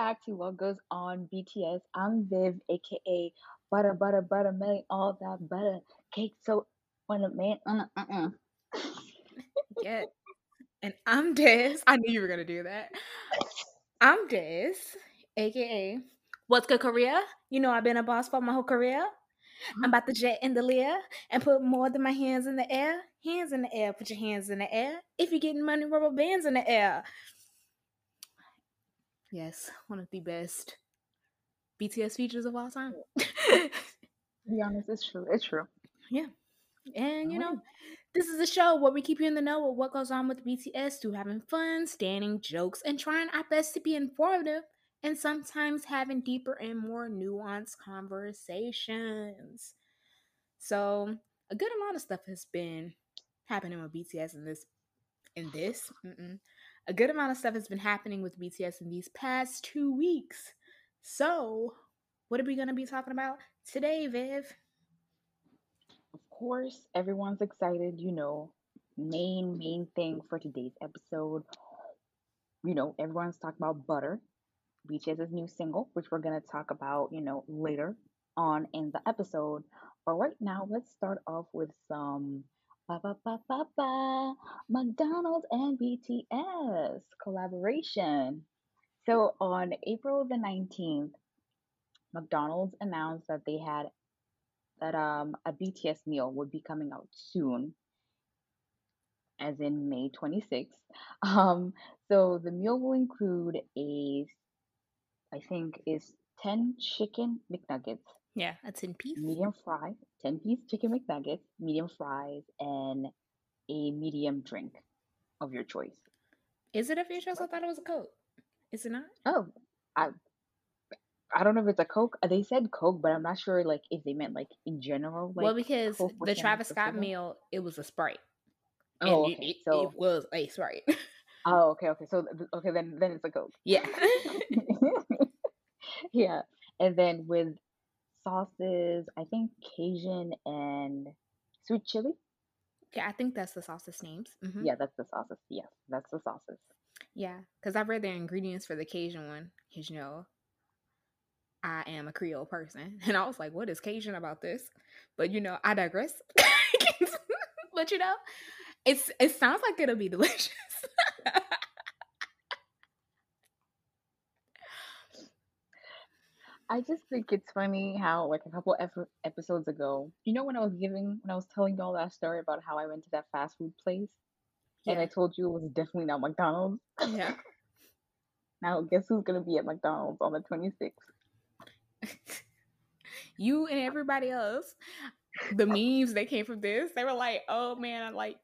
Back to What Goes On BTS. I'm Viv, aka Butter Butter Butter Melly, all that butter cake. So when a man, uh, uh, uh. Yeah. And I'm Des. I knew you were gonna do that. I'm Des, aka What's Good Korea? You know I've been a boss for my whole career. I'm about to jet in the Lear and put more than my hands in the air. Hands in the air, put your hands in the air. If you're getting money, rubber bands in the air. Yes, one of the best BTS features of all time. to be honest, it's true. It's true. Yeah. And you know, this is a show where we keep you in the know of what goes on with BTS through having fun, standing jokes, and trying our best to be informative and sometimes having deeper and more nuanced conversations. So, a good amount of stuff has been happening with BTS in this in this. Mm-mm. A good amount of stuff has been happening with BTS in these past 2 weeks. So, what are we going to be talking about today, Viv? Of course, everyone's excited, you know, main, main thing for today's episode. You know, everyone's talking about Butter, BTS's new single, which we're going to talk about, you know, later on in the episode. But right now, let's start off with some ba ba ba ba ba McDonald's and BTS collaboration. So on April the 19th, McDonald's announced that they had that um a BTS meal would be coming out soon, as in May 26th. Um, so the meal will include a I think is 10 chicken McNuggets, Yeah, that's in peace. medium fry, 10 piece chicken McNuggets, medium fries, and a medium drink of your choice. Is it a feature? I thought it was a Coke. Is it not? Oh, I I don't know if it's a Coke. They said Coke, but I'm not sure like if they meant like in general, well, because Coke the Travis Scott meal, it was a Sprite. Oh, it, okay. it, it was a Sprite. oh, okay, okay. So, okay, then then it's a Coke. yeah. Yeah. And then with sauces, I think Cajun and sweet chili. yeah, I think that's the sauce's names. hmm Yeah, that's the sauces. Yes, that's the sauces. Yeah, because I read the ingredients for the Cajun one. Because, you know, I am a Creole person. And I was like, what is Cajun about this? But, you know, I digress. but, you know, it's it sounds like it'll be delicious. I just think it's funny how, like, a couple ep- episodes ago, you know, when I was giving, when I was telling you all that story about how I went to that fast food place and I told you it was definitely not McDonald's. Yeah. Now, guess who's gonna be at McDonald's on the 26th? you and everybody else, the memes that came from this, they were like, oh man, I like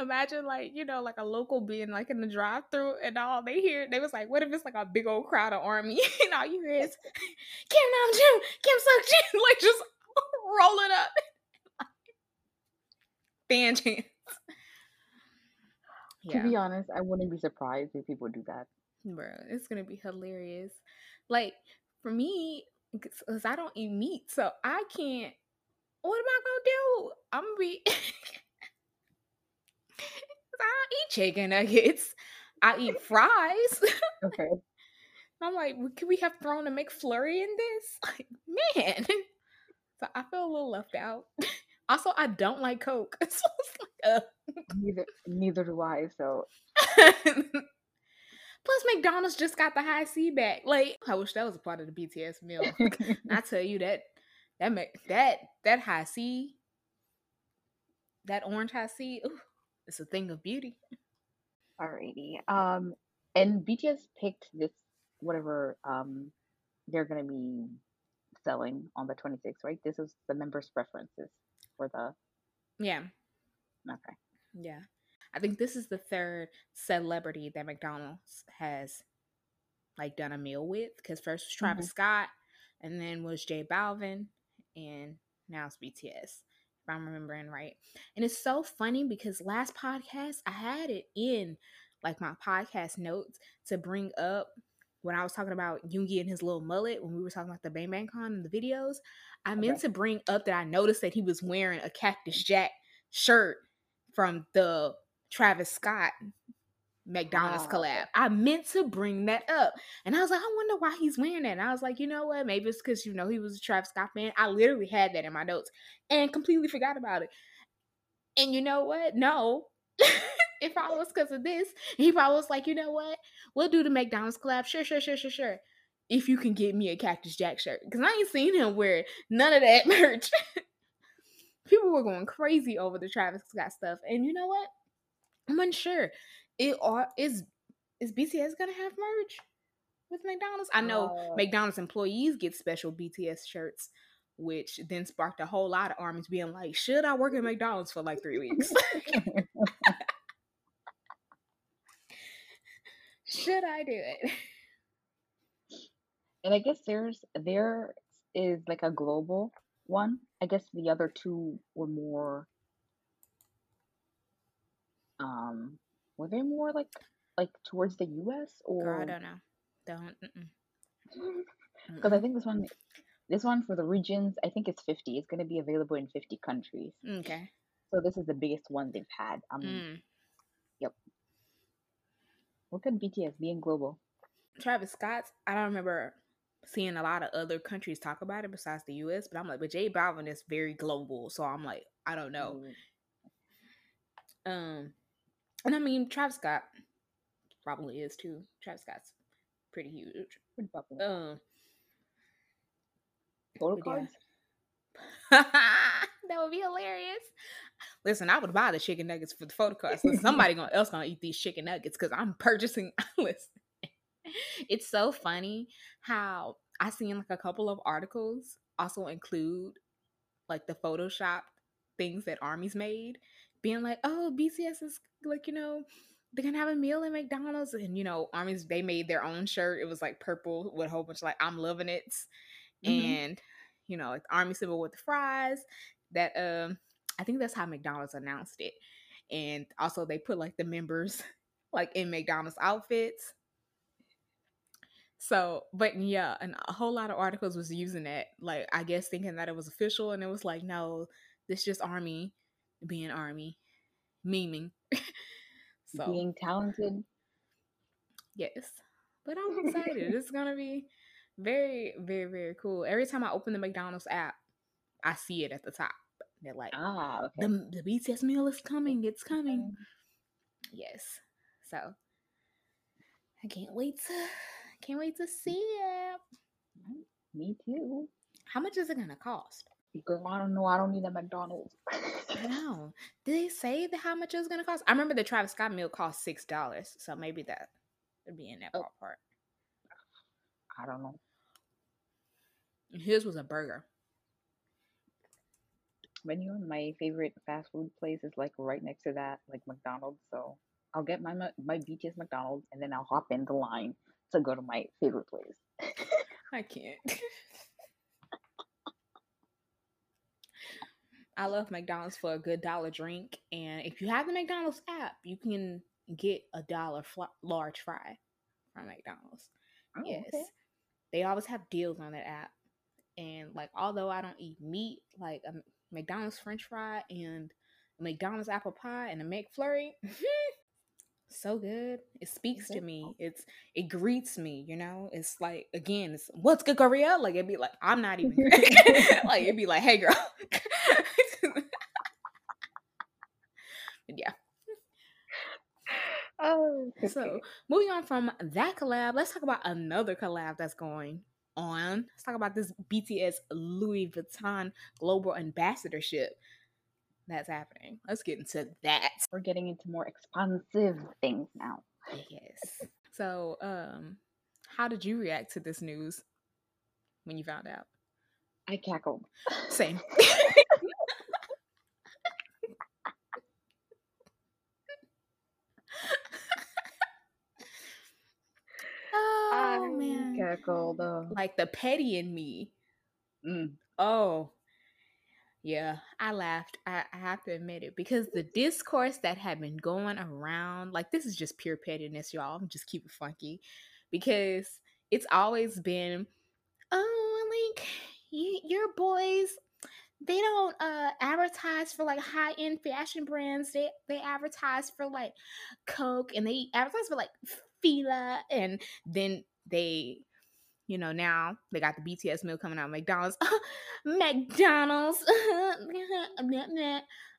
imagine like, you know, like a local being like in the drive through and all they hear they was like, what if it's like a big old crowd of army and all you hear is Kim Nam Jim, Kim Suk like just rolling up. Fan chants. To be honest, I wouldn't be surprised if people do that. Bro, it's gonna be hilarious. Like for me, because I don't eat meat, so I can't. What am I gonna do? I'm gonna be. I don't eat chicken nuggets. I eat fries. Okay. I'm like, "Well, can we have thrown a McFlurry in this? Like, man. So I feel a little left out. Also, I don't like Coke. So it's like, Neither neither do I. So uh. Plus, McDonald's just got the high C back. Like, I wish that was a part of the BTS meal. I tell you that that that that high C, that orange high C, ooh, it's a thing of beauty. Alrighty. Um, and BTS picked this whatever um they're gonna be selling on the 26th, right? This is the members' preferences for the Yeah, okay. yeah. I think this is the third celebrity that McDonald's has like done a meal with. Because first was Travis Mhm. Scott, and then was J Balvin, and now it's BTS. If I'm remembering right. And it's so funny because last podcast I had it in like my podcast notes to bring up when I was talking about Yoongi and his little mullet when we were talking about the Bang Bang Con and the videos. I meant Okay. to bring up that I noticed that he was wearing a Cactus Jack shirt from the Travis Scott McDonald's Oh, collab. I meant to bring that up. And I was like, I wonder why he's wearing that. And I was like, you know what? Maybe it's because, you know, he was a Travis Scott fan. I literally had that in my notes and completely forgot about it. And you know what? No. it probably was because of this. He probably was like, you know what? We'll do the McDonald's collab. Sure, sure, sure, sure, sure. If you can get me a Cactus Jack shirt. Because I ain't seen him wear none of that merch. People were going crazy over the Travis Scott stuff. And you know what? I'm unsure. It are is is BTS gonna have merch with McDonald's? I know Uh, McDonald's employees get special BTS shirts, which then sparked a whole lot of armies being like, "Should I work at McDonald's for like three weeks? Should I do it?" and I guess there's there is like a global one. I guess the other two were more um were they more like like towards the US Girl, I don't know. Don't. Because I think this one this one for the regions I think it's 50. It's going to be available in 50 countries. Okay. So this is the biggest one they've had. Um Mm. yep. Look at BTS being global. Travis Scott's. I don't remember seeing a lot of other countries talk about it besides the U.S. But I'm like, but J Balvin is very global, so I'm like, I don't know. Mm, Um, and I mean, Travis Scott probably is too. Travis Scott's pretty huge. Pretty popular. Um, Photo but yeah. cards? that would be hilarious. Listen, I would buy the chicken nuggets for the photo cards. Somebody gonna, else gonna eat these chicken nuggets because I'm purchasing. Listen, it's so funny how I seen like a couple of articles also include like the Photoshop things that armies made, being like, oh, BTS is like, you know, they're gonna have a meal at McDonald's, and you know, armies they made their own shirt. It was like purple with a whole bunch of like I'm loving it, Mhm. and you know, like army symbol with the fries. That um, I think that's how McDonald's announced it, and also they put like the members like in McDonald's outfits. So, but yeah, and a whole lot of articles was using that, like I guess thinking that it was official, and it was like, no, this just army being army, memeing. so Being talented. yes, but I'm excited. it's gonna be very, very, very cool. Every time I open the McDonald's app, I see it at the top. They're like, Ah, okay. the the BTS meal is coming. It's coming. Yes. So I can't wait to can't wait to see it. Me too. How much is it gonna cost? Girl, I don't know. I don't need a McDonald's. I know. Did they say that how much it was gonna cost? I remember the Travis Scott meal cost six dollars, so maybe that would be in that Oh. ballpark. I don't know. His was a burger. Menu and my favorite fast food place is like right next to that, like McDonald's. So I'll get my my BTS McDonald's and then I'll hop in the line to go to my favorite place. I can't. I love McDonald's for a good dollar drink, and if you have the McDonald's app, you can get a dollar fl- large fry from McDonald's. Oh, yes, okay. they always have deals on that app, and like although I don't eat meat, like a McDonald's French fry and a McDonald's apple pie and a McFlurry, so good. It speaks to me. It's it greets me. You know, it's like again, it's what's good, Korea? Like it'd be like I'm not even like it'd be like, hey girl. But yeah. Oh, So moving on from that collab, let's talk about another collab that's going on. Let's talk about this BTS Louis Vuitton global ambassadorship that's happening. Let's get into that. we're getting into more expansive things now. Yes. So, um, how did you react to this news when you found out? I cackled. Same. I cackled. Uh, Like the petty in me. mm, Oh, yeah, I laughed. I, I have to admit it because the discourse that had been going around, like this is just pure pettiness, y'all. I'm just keep it funky because it's always been, oh, like you, your boys, they don't uh advertise for like high end fashion brands. They they advertise for like Coke and they advertise for like Fila and then they you know now they got the BTS meal coming out McDonald's McDonald's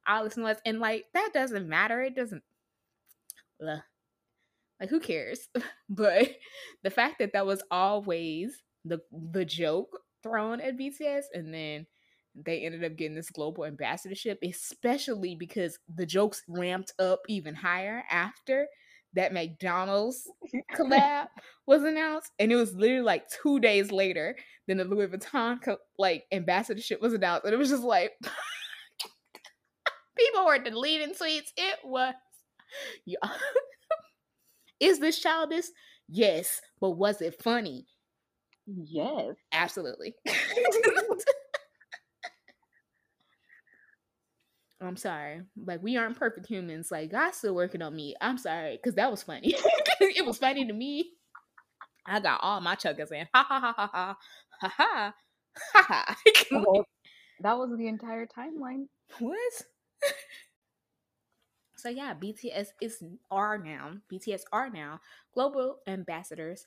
all this noise and like that doesn't matter. It doesn't ugh. like who cares? but the fact that that was always the the joke thrown at BTS and then they ended up getting this global ambassadorship, especially because the jokes ramped up even higher after that McDonald's collab was announced, and it was literally like two days later than the Louis Vuitton co- like ambassadorship was announced, and it was just like people were deleting tweets. It was, yeah. Is this childish? Yes, but was it funny? Yes, absolutely. I'm sorry. Like we aren't perfect humans. Like God's still working on me. I'm sorry, cause that was funny. it was funny to me. I got all my chuggers in. Ha ha ha ha ha ha ha ha. ha. that was the entire timeline. What? so yeah, BTS is are now. BTS are now global ambassadors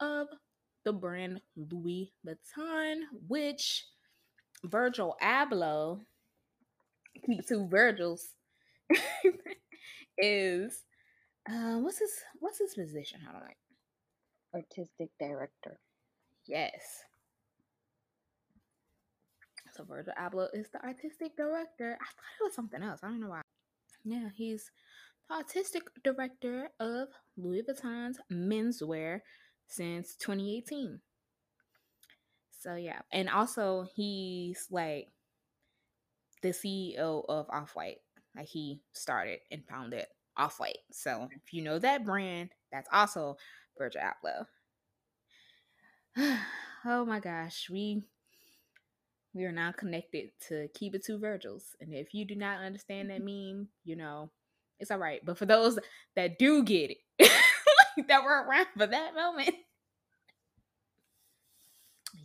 of the brand Louis Vuitton, which Virgil Abloh the two Virgils is uh what's his what's his position? How do I artistic director. Yes. So Virgil Abloh is the artistic director. I thought it was something else. I don't know why. Yeah, he's the artistic director of Louis Vuitton's menswear since 2018. So yeah, and also he's like the CEO of Off White. Like he started and founded Off White. So if you know that brand, that's also Virgil Abloh. oh my gosh, we we are now connected to keep it two Virgils. And if you do not understand that mm-hmm. meme, you know, it's all right. But for those that do get it, that were around for that moment,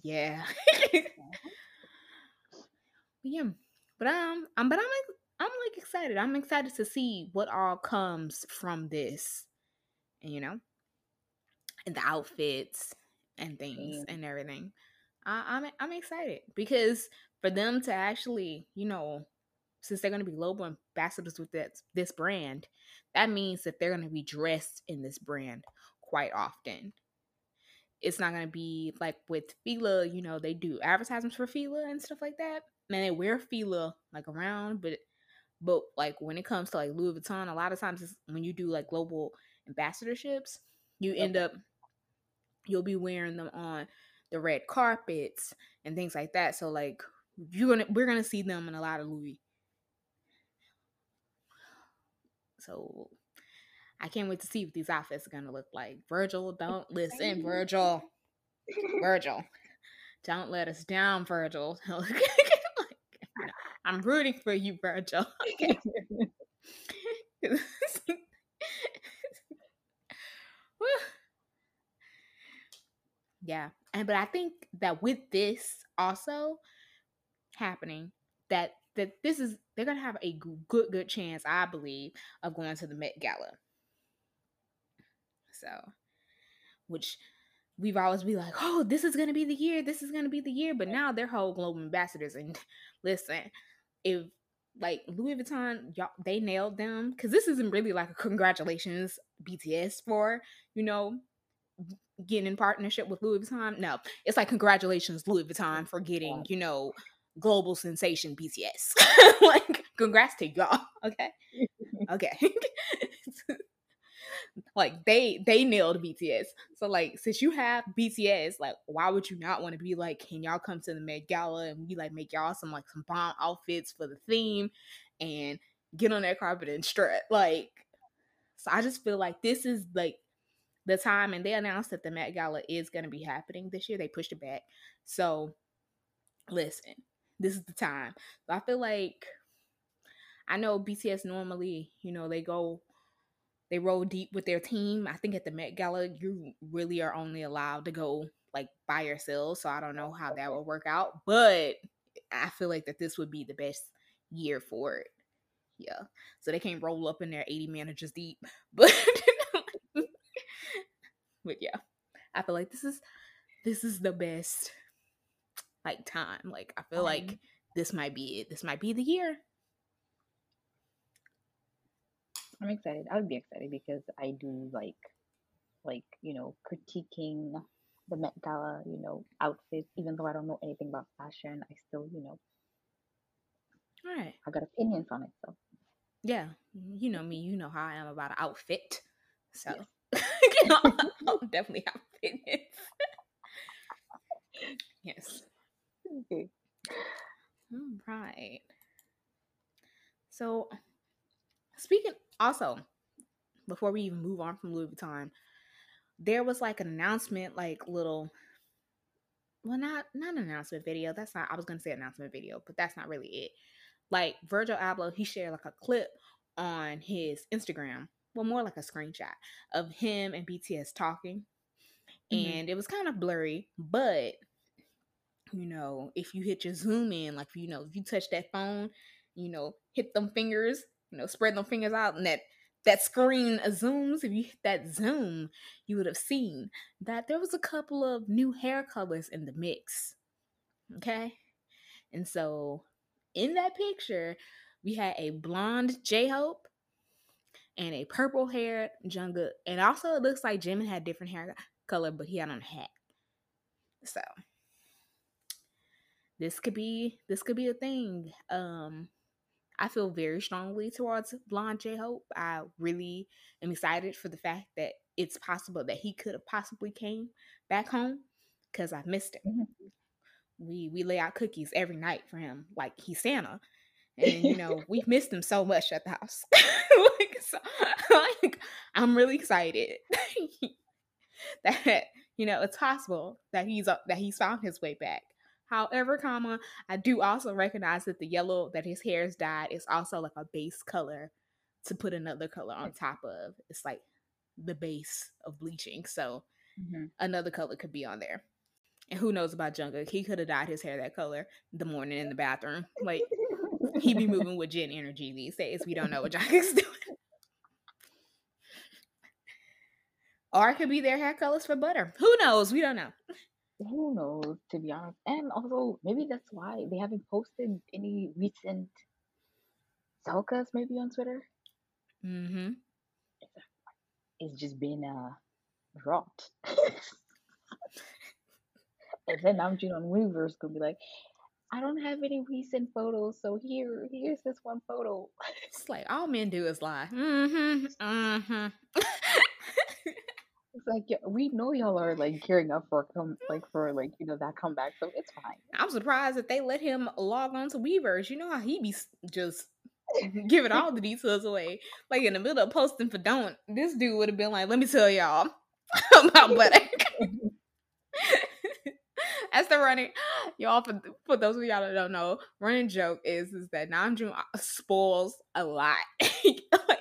yeah. Mm-hmm. yeah. But um, I'm but I'm like I'm like excited. I'm excited to see what all comes from this, and you know, and the outfits and things mm. and everything. I, I'm I'm excited because for them to actually, you know, since they're going to be global ambassadors with that this brand, that means that they're going to be dressed in this brand quite often. It's not going to be like with Fila, you know, they do advertisements for Fila and stuff like that man, they wear Fila like around, but but like when it comes to like Louis Vuitton, a lot of times when you do like global ambassadorships, you end up you'll be wearing them on the red carpets and things like that. So like you're gonna we're gonna see them in a lot of Louis. So I can't wait to see what these outfits are gonna look like. Virgil, don't listen, Virgil. Virgil. Don't let us down, Virgil. I'm rooting for you, Virgil. Okay. yeah, and but I think that with this also happening, that that this is they're gonna have a good good chance, I believe, of going to the Met Gala. So, which we've always be like, oh, this is gonna be the year, this is gonna be the year, but now they're whole global ambassadors. And listen, if like Louis Vuitton, y'all they nailed them because this isn't really like a congratulations BTS for you know getting in partnership with Louis Vuitton. No, it's like congratulations Louis Vuitton for getting you know global sensation BTS. like congrats to y'all. Okay, okay. like they they nailed BTS. So like since you have BTS, like why would you not want to be like, can y'all come to the Met Gala and we like make y'all some like some bomb outfits for the theme and get on that carpet and strut? Like so I just feel like this is like the time and they announced that the Met Gala is gonna be happening this year. They pushed it back. So listen, this is the time. So I feel like I know BTS normally, you know, they go they roll deep with their team. I think at the Met Gala, you really are only allowed to go like by yourself. So I don't know how that will work out. But I feel like that this would be the best year for it. Yeah. So they can't roll up in there 80 managers deep. But but yeah. I feel like this is this is the best like time. Like I feel um, like this might be it. This might be the year. I'm excited. I would be excited because I do like like, you know, critiquing the Met Gala, you know, outfits, even though I don't know anything about fashion, I still, you know, all right. I got opinions on it, so. Yeah, you know me. You know how I am about an outfit, so yes. I'll definitely have opinions. yes. Okay. All right. So, speaking also, before we even move on from Louis Vuitton, there was like an announcement, like little, well, not not an announcement video. That's not. I was gonna say announcement video, but that's not really it. Like Virgil Abloh, he shared like a clip on his Instagram, well, more like a screenshot of him and BTS talking, mm-hmm. and it was kind of blurry, but you know, if you hit your zoom in, like you know, if you touch that phone, you know, hit them fingers, you know, spread them fingers out, and that that screen zooms, if you hit that zoom, you would have seen that there was a couple of new hair colors in the mix. Okay. And so in that picture, we had a blonde J Hope and a purple haired Jungkook. And also it looks like Jimin had different hair color, but he had on a hat. So this could be this could be a thing. Um I feel very strongly towards Blonde J Hope. I really am excited for the fact that it's possible that he could have possibly came back home because I missed him. Mm-hmm. We we lay out cookies every night for him, like he's Santa. And you know, we've missed him so much at the house. like, so, like I'm really excited that you know it's possible that he's uh, that he's found his way back. However, comma, I do also recognize that the yellow that his hair is dyed is also like a base color to put another color on top of. It's like the base of bleaching. So mm-hmm. another color could be on there. And who knows about Jungkook? He could have dyed his hair that color the morning in the bathroom. Like he be moving with Jin energy these days. We don't know what Jungkook's doing. Or it could be their hair colors for butter. Who knows? We don't know who knows, to be honest. And also, maybe that's why they haven't posted any recent selcas maybe on Twitter. Mm-hmm. It's just been uh dropped. and then Namjoon on Weverse gonna be like, I don't have any recent photos, so here, here's this one photo. It's like all men do is lie. Mm-hmm. Mm-hmm. It's like yeah, we know y'all are like gearing up for come like for like you know that comeback, so it's fine. I'm surprised that they let him log on to Weverse. You know how he be just giving all the details away. Like in the middle of posting for don't, this dude would have been like, "Let me tell y'all about butter." That's the running, y'all. For, for those of y'all that don't know, running joke is is that Namjoon uh, spoils a lot.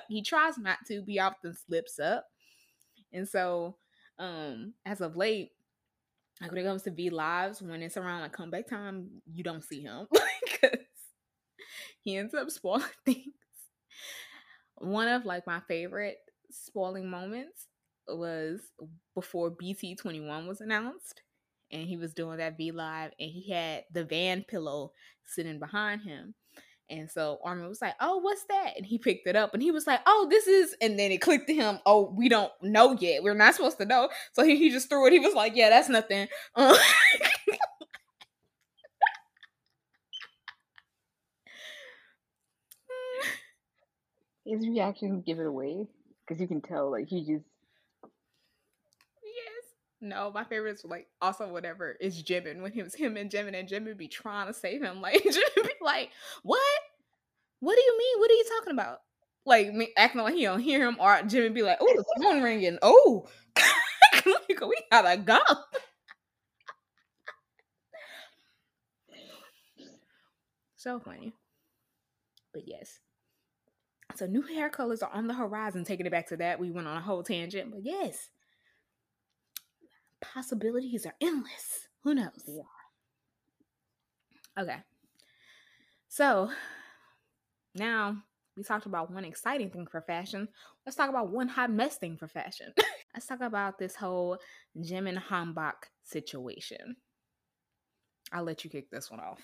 he tries not to, be often slips up. And so, um, as of late, like when it comes to V lives, when it's around like comeback time, you don't see him because he ends up spoiling things. One of like my favorite spoiling moments was before BT21 was announced and he was doing that V live and he had the van pillow sitting behind him. And so Armin was like, "Oh, what's that?" And he picked it up, and he was like, "Oh, this is." And then it clicked to him, "Oh, we don't know yet. We're not supposed to know." So he, he just threw it. He was like, "Yeah, that's nothing." Uh- His reactions give it away because you can tell, like he just. Yes. No, my favorite is like also whatever is Jimin when he was him and Jimin and Jimin be trying to save him. Like Jimin be like, "What? What do you mean? What are you talking about? Like me acting like he don't hear him, or Jimmy be like, "Oh, the phone ringing. Oh, like, we gotta go." so funny, but yes. So new hair colors are on the horizon. Taking it back to that, we went on a whole tangent, but yes, possibilities are endless. Who knows? Yeah. Okay. So now we talked about one exciting thing for fashion. Let's talk about one hot mess thing for fashion. Let's talk about this whole Jimin Hanbok situation. I'll let you kick this one off.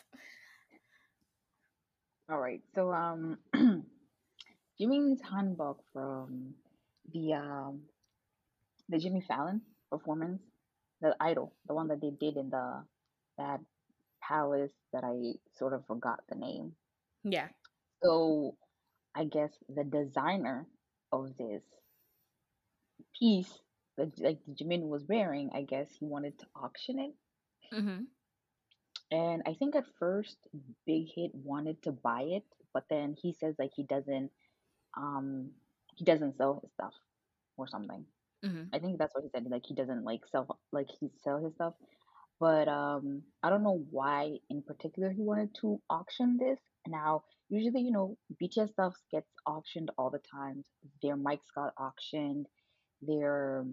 All right. So um Jimin's Hanbok from the um the Jimmy Fallon performance, the idol, the one that they did in the that palace that I sort of forgot the name. Yeah. So I guess the designer of this piece that like Jimin was wearing, I guess he wanted to auction it. Mm-hmm. And I think at first Big Hit wanted to buy it, but then he says like he doesn't um he doesn't sell his stuff or something. Mm-hmm. I think that's what he said. Like he doesn't like sell like he sell his stuff. But um I don't know why in particular he wanted to auction this. Now usually you know BTS stuff gets auctioned all the time. Their mics got auctioned. Their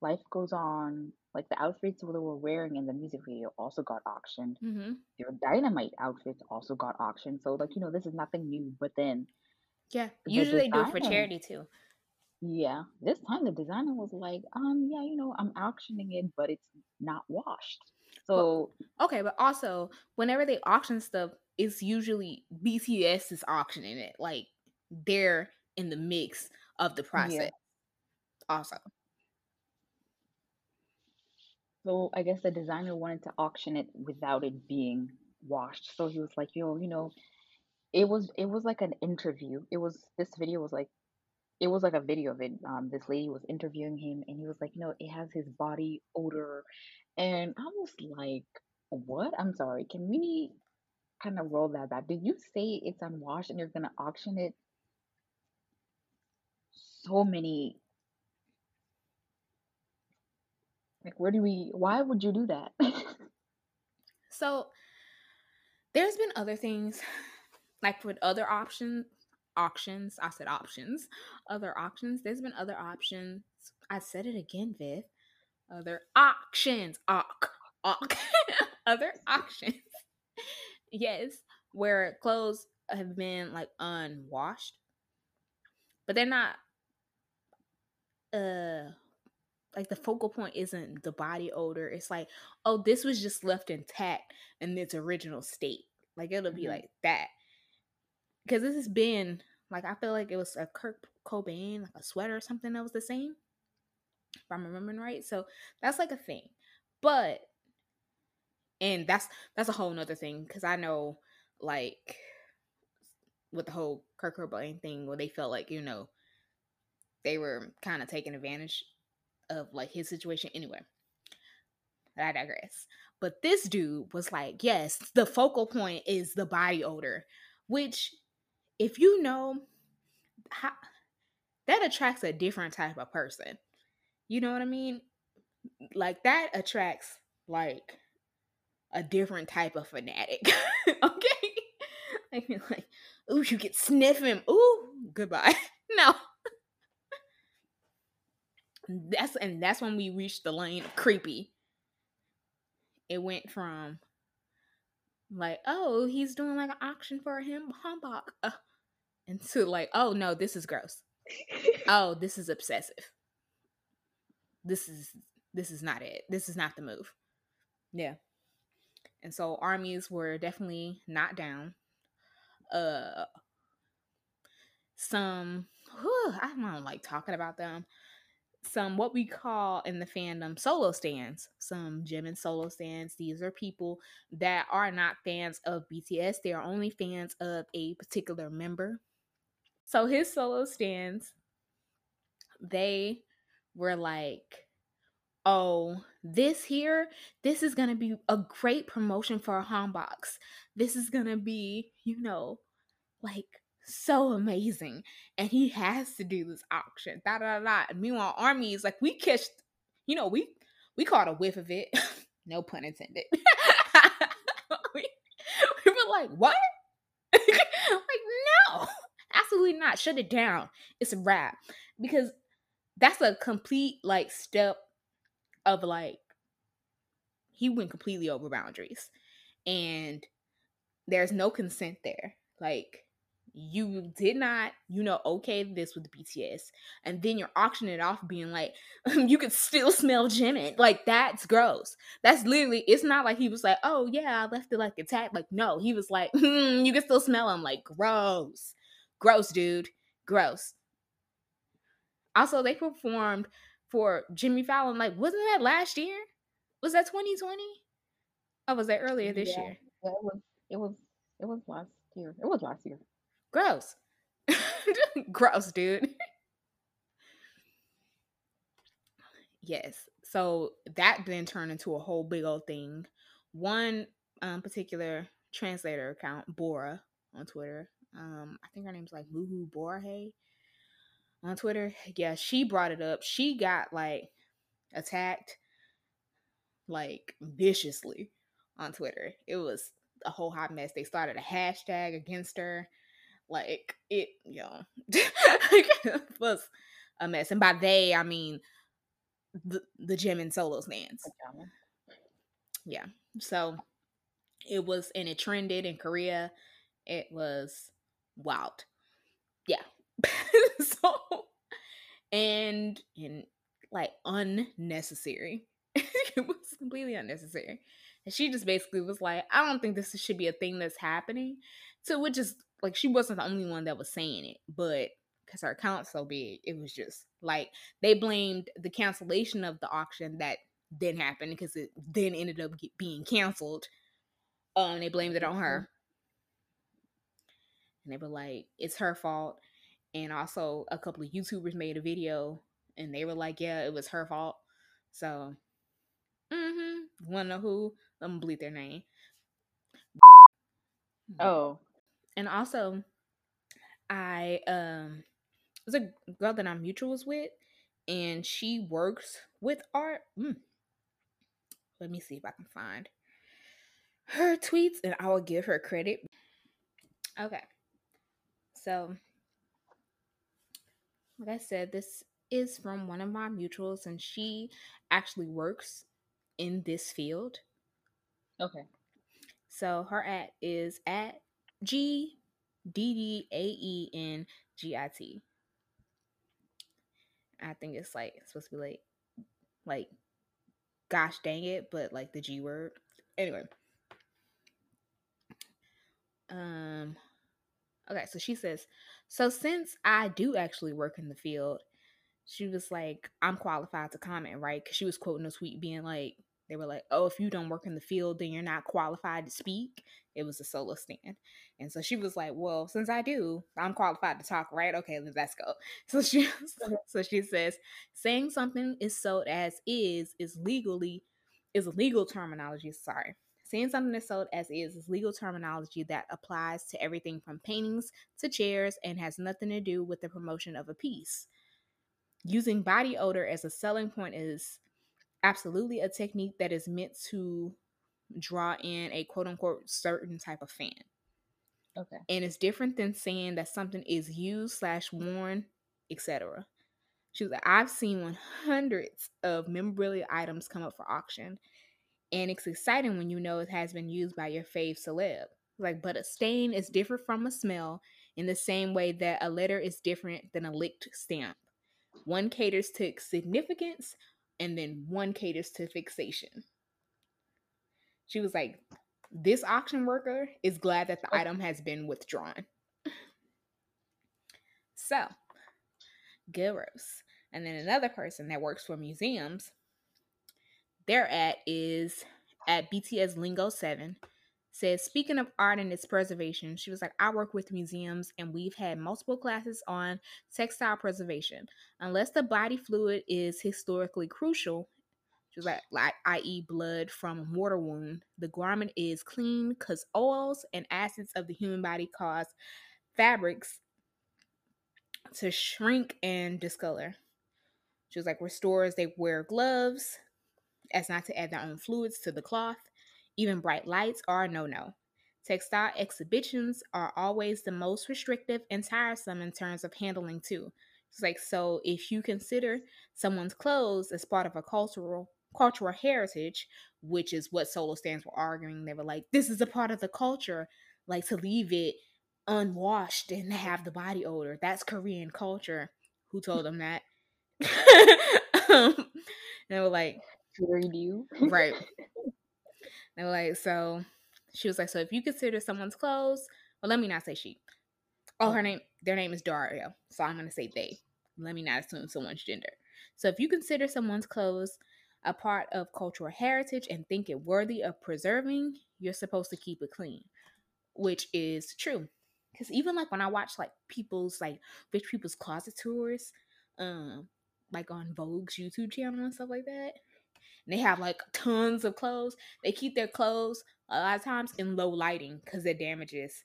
life goes on. Like the outfits that they were wearing in the music video also got auctioned. Mm-hmm. Their dynamite outfits also got auctioned. So like you know this is nothing new. But then Yeah. the Usually they do it for charity too. yeah, this time the designer was like, um, yeah, you know, I'm auctioning it, but it's not washed. But So, okay, but also whenever they auction stuff, it's usually BTS is auctioning it. Like they're in the mix of the yeah. process. Also. So I guess the designer wanted to auction it without it being washed. So he was like, yo, you know, it was it was like an interview. It was this video was like it was like a video of it. Um, this lady was interviewing him, and he was like, you know, it has his body odor, and I was like, what? I'm sorry. Can we kind of roll that back? Did you say it's unwashed and you're gonna auction it? So many like, where do we? Why would you do that? So there's been other things like with other options auctions. I said options. Other auctions. There's been other options. I said it again, Viv. Other auctions. Auc. Auc. other auctions. Yes. Where clothes have been like unwashed. But they're not uh like the focal point isn't the body odor. It's like, oh, this was just left intact in its original state. Like it'll be hmm like that. Because this has been like I feel like it was a Kurt Cobain, like a sweater or something that was the same, if I'm remembering right. So that's like a thing. But and that's that's a whole nother thing because I know like with the whole Kurt Cobain thing where they felt like, you know, they were kind of taking advantage of like his situation anyway. I digress. But this dude was like, yes, the focal point is the body odor, which if you know how, that attracts a different type of person. You know what I mean? Like that attracts like a different type of fanatic. okay? I mean like, ooh, you get sniffing. Ooh, goodbye. No. That's and that's when we reached the lane of creepy. It went from like, oh, he's doing like an auction for him humbug, uh, and to like, oh no, this is gross. Oh, this is obsessive. This is this is not it. This is not the move. Yeah. And so armies were definitely not down. Uh some whew, I don't like talking about them. Some what we call in the fandom solo stands. Some Jimin solo stands. These are people that are not fans of BTS. They are only fans of a particular member. So his solo stands, they were like, oh, this here, this is gonna be a great promotion for a hanbok. This is gonna be, you know, like so amazing. And he has to do this auction. Da da da. And meanwhile, Army is like, we catch, you know, we we caught a whiff of it. no pun intended. we, we were like, what? like, no, absolutely not. Shut it down. It's a wrap. Because that's a complete like step of like he went completely over boundaries. And there's no consent there. Like you did not, you know, okay this with BTS, and then you're auctioning it off, being like, you could still smell Jimin. Like that's gross. That's literally. It's not like he was like, oh yeah, I left it like attack. Like no, he was like, hmm, you can still smell him. Like gross, gross, dude, gross. Also, they performed for Jimmy Fallon. Like, wasn't that last year? Was that 2020? Oh, was that earlier this Yeah, year? yeah, it was. It was. It was last year. It was last year. Gross. Gross, dude. yes. So that then turned into a whole big old thing. One um, particular translator account, Bora, on Twitter. Um, I think her name's like Muhu Borhe on Twitter. Yeah, she brought it up. She got like attacked like viciously on Twitter. It was a whole hot mess. They started a hashtag against her. Like it, you know, it was a mess. And by they, I mean the the Jimin solo stands. Okay. Yeah. So it was, and it trended in Korea. It was wild. Yeah. so, and, and like unnecessary. it was completely unnecessary. And she just basically was like, I don't think this should be a thing that's happening. So which is like she wasn't the only one that was saying it, but because her account's so big, it was just like they blamed the cancellation of the auction that didn't happen because it then ended up get, being canceled. Um, they blamed it on her, and they were like, "It's her fault." And also, a couple of YouTubers made a video, and they were like, "Yeah, it was her fault." So, mm-hmm. Wanna know who? I'm gonna bleep their name. Oh, and also I um was a girl that I'm mutuals with, and she works with art. Mm. Let me see if I can find her tweets, and I will give her credit. Okay, so like I said, this is from one of my mutuals, and she actually works in this field. okay. So her at is at G D D A E N G I T. I think it's like it's supposed to be like like gosh dang it, but like the G word. Anyway. Um okay, so she says, so since I do actually work in the field, she was like, I'm qualified to comment, right? Because she was quoting a tweet being like, they were like, oh, if you don't work in the field, then you're not qualified to speak. It was a solo stand. And so she was like, well, since I do, I'm qualified to talk, right? Okay, let's go. So she so she says, saying something is sold as is is legally is a legal terminology. Sorry. Saying something is sold as is is legal terminology that applies to everything from paintings to chairs and has nothing to do with the promotion of a piece. Using body odor as a selling point is absolutely a technique that is meant to draw in a quote unquote certain type of fan. Okay. And it's different than saying that something is used slash worn, etc. She was like, I've seen hundreds of memorabilia items come up for auction. And it's exciting when you know it has been used by your fave celeb. Like, but a stain is different from a smell in the same way that a letter is different than a licked stamp. One caters to significance, and then one caters to fixation. She was like, This auction worker is glad that the oh. item has been withdrawn. So, gross. And then another person that works for museums, their at is at BTS Lingo 7 says speaking of art and its preservation she was like i work with museums and we've had multiple classes on textile preservation. Unless the body fluid is historically crucial she was like, like i.e blood from a mortar wound the garment is clean because oils and acids of the human body cause fabrics to shrink and discolor. She was like restorers they wear gloves as not to add their own fluids to the cloth even bright lights are a no no. Textile exhibitions are always the most restrictive and tiresome in terms of handling, too. It's like, so if you consider someone's clothes as part of a cultural cultural heritage, which is what solo stands were arguing, they were like, this is a part of the culture, like to leave it unwashed and have the body odor. That's Korean culture. Who told them that? um, they were like, Very new. right. They were like, so she was like, so if you consider someone's clothes, well, let me not say she. Oh, her name, their name is Dario. So I'm going to say they. Let me not assume someone's gender. So if you consider someone's clothes a part of cultural heritage and think it worthy of preserving, you're supposed to keep it clean, which is true. Because even like when I watch like people's like rich people's closet tours, um, like on Vogue's YouTube channel and stuff like that, and they have like tons of clothes. They keep their clothes a lot of times in low lighting because it damages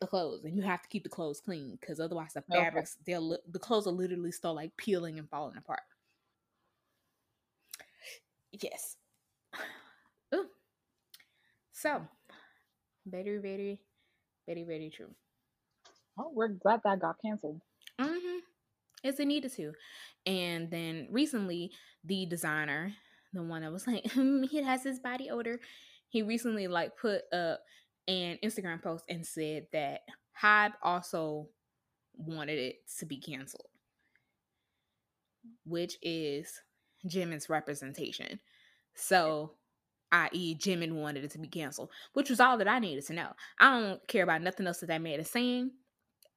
the clothes, and you have to keep the clothes clean because otherwise the Okay. fabrics they'll the clothes will literally start like peeling and falling apart. Yes. Ooh. So, very, very, very, very true. Oh, we're glad that got canceled. Mm-hmm. It's a needed to. And then recently, the designer, the one that was like, mm, he has his body odor, he recently like put up an Instagram post and said that Hybe also wanted it to be canceled, which is Jimin's representation. So, i.e., Jimin wanted it to be canceled, which was all that I needed to know. I don't care about nothing else that that man is saying.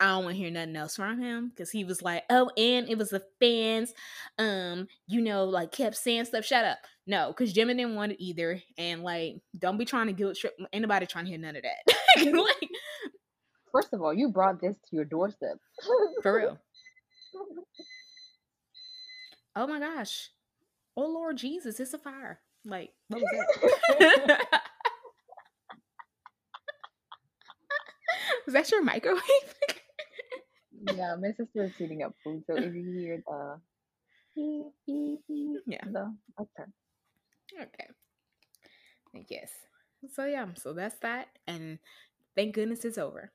I don't want to hear nothing else from him because he was like, "Oh, and it was the fans, um, you know, like kept saying stuff." Shut up, no, because Jimin didn't want it either, and like, don't be trying to guilt trip anybody trying to hear none of that. like, First of all, you brought this to your doorstep. for real. Oh my gosh, oh Lord Jesus, it's a fire. Like, what was that? was that your microwave? Yeah, my sister is heating up food, so if you hear the Yeah. the, that's her. Okay. Yes. So yeah, so that's that. And thank goodness it's over.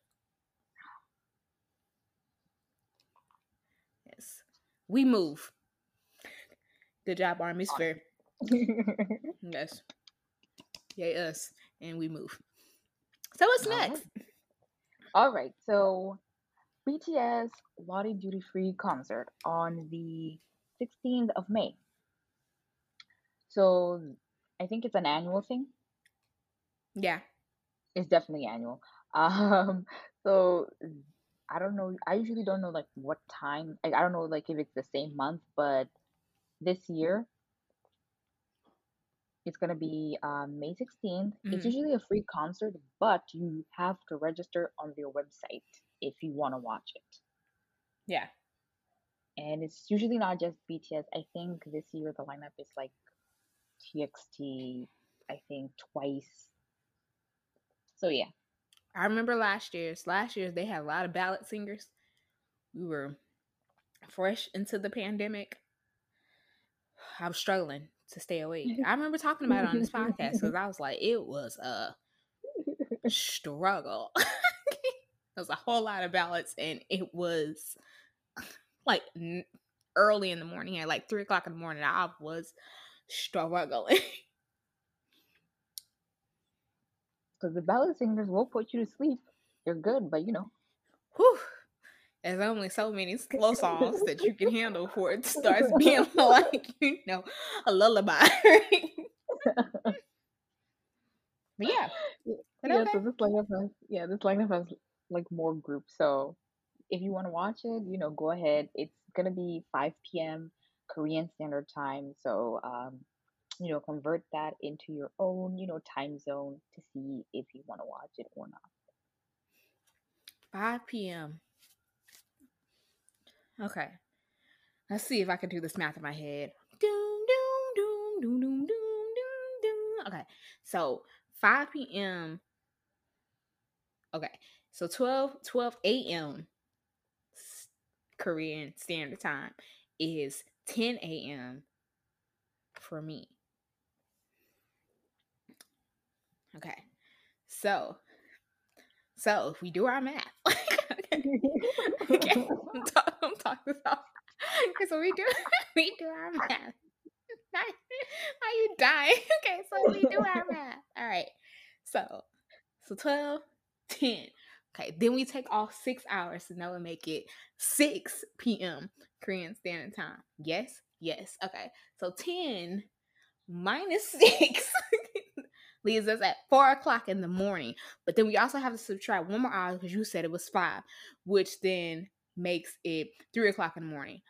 Yes. We move. Good job, Army Sphere. Yes. Yay us. And we move. So what's next? All right, so BTS Lotte Duty Free concert on the 16th of May. So I think it's an annual thing. Yeah. It's definitely annual. Um, so I don't know. I usually don't know like what time. Like I don't know like if it's the same month, but this year it's gonna be um, May 16th. It's Mhm. usually a free concert, but you have to register on their website if you want to watch it. Yeah. And it's usually not just BTS. I think this year the lineup is like TXT. I think twice. So yeah. I remember last year's. Last year's they had a lot of ballad singers. We were fresh into the pandemic. I was struggling to stay awake. I remember talking about it on this podcast because I was like, it was a struggle. there was a whole lot of ballots, and it was like n- early in the morning, at like three o'clock in the morning. I was struggling. Because the ballad singers will put you to sleep. They're good, but you know. Whew. There's only so many slow songs that you can handle before it starts being like, you know, a lullaby. but yeah. Yeah, okay. so this lineup has yeah, this lineup has like more groups. So if you want to watch it, you know, go ahead. It's gonna be 5 p.m. Korean Standard Time. So um, you know, convert that into your own, you know, time zone to see if you want to watch it or not. 5 p.m. Okay. Let's see if I can do this math in my head. Doom, doom, doom, doom, doom, doom, doom, doom. Okay. So 5 p.m. Okay. So 12, 12 a.m. Korean Standard Time is 10 a.m. for me. Okay. So, so if we do our math, okay, okay, I'm talking, I'm talking about. Okay, so we do, we do our math. Are you dying? Okay, so we do our math. All right. So, so 12, 10. Okay, then we take off six hours, so that would make it 6 p.m. Korean Standard Time. Yes, yes. Okay, so 10 minus 6 leaves us at 4 o'clock in the morning. But then we also have to subtract one more hour because you said it was 5, which then makes it 3 o'clock in the morning.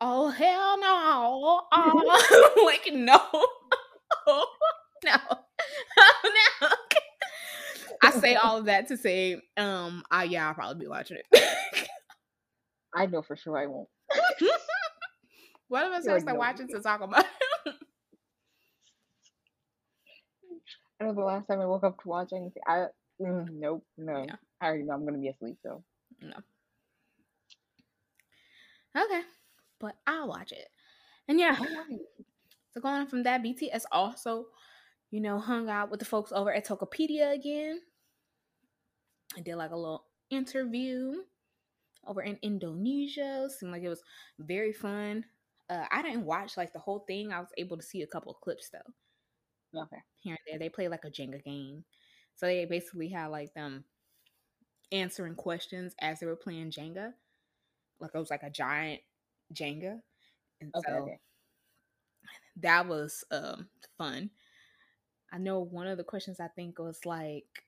Oh, hell no. Oh, like, no. No. Oh, no. I say all of that to say, um, I yeah, I'll probably be watching it. I know for sure I won't. What of us to like, watching to talk about? I know the last time I woke up to watch anything. I mm, nope, no. Yeah. I already know I'm gonna be asleep, so no. Okay, but I'll watch it, and yeah. So going on from that, BTS also, you know, hung out with the folks over at Tokopedia again. I did like a little interview over in Indonesia. Seemed like it was very fun. Uh, I didn't watch like the whole thing. I was able to see a couple of clips though. Okay. Here and there, they play like a Jenga game, so they basically had like them answering questions as they were playing Jenga. Like it was like a giant Jenga, and okay, so okay. that was um fun. I know one of the questions I think was like,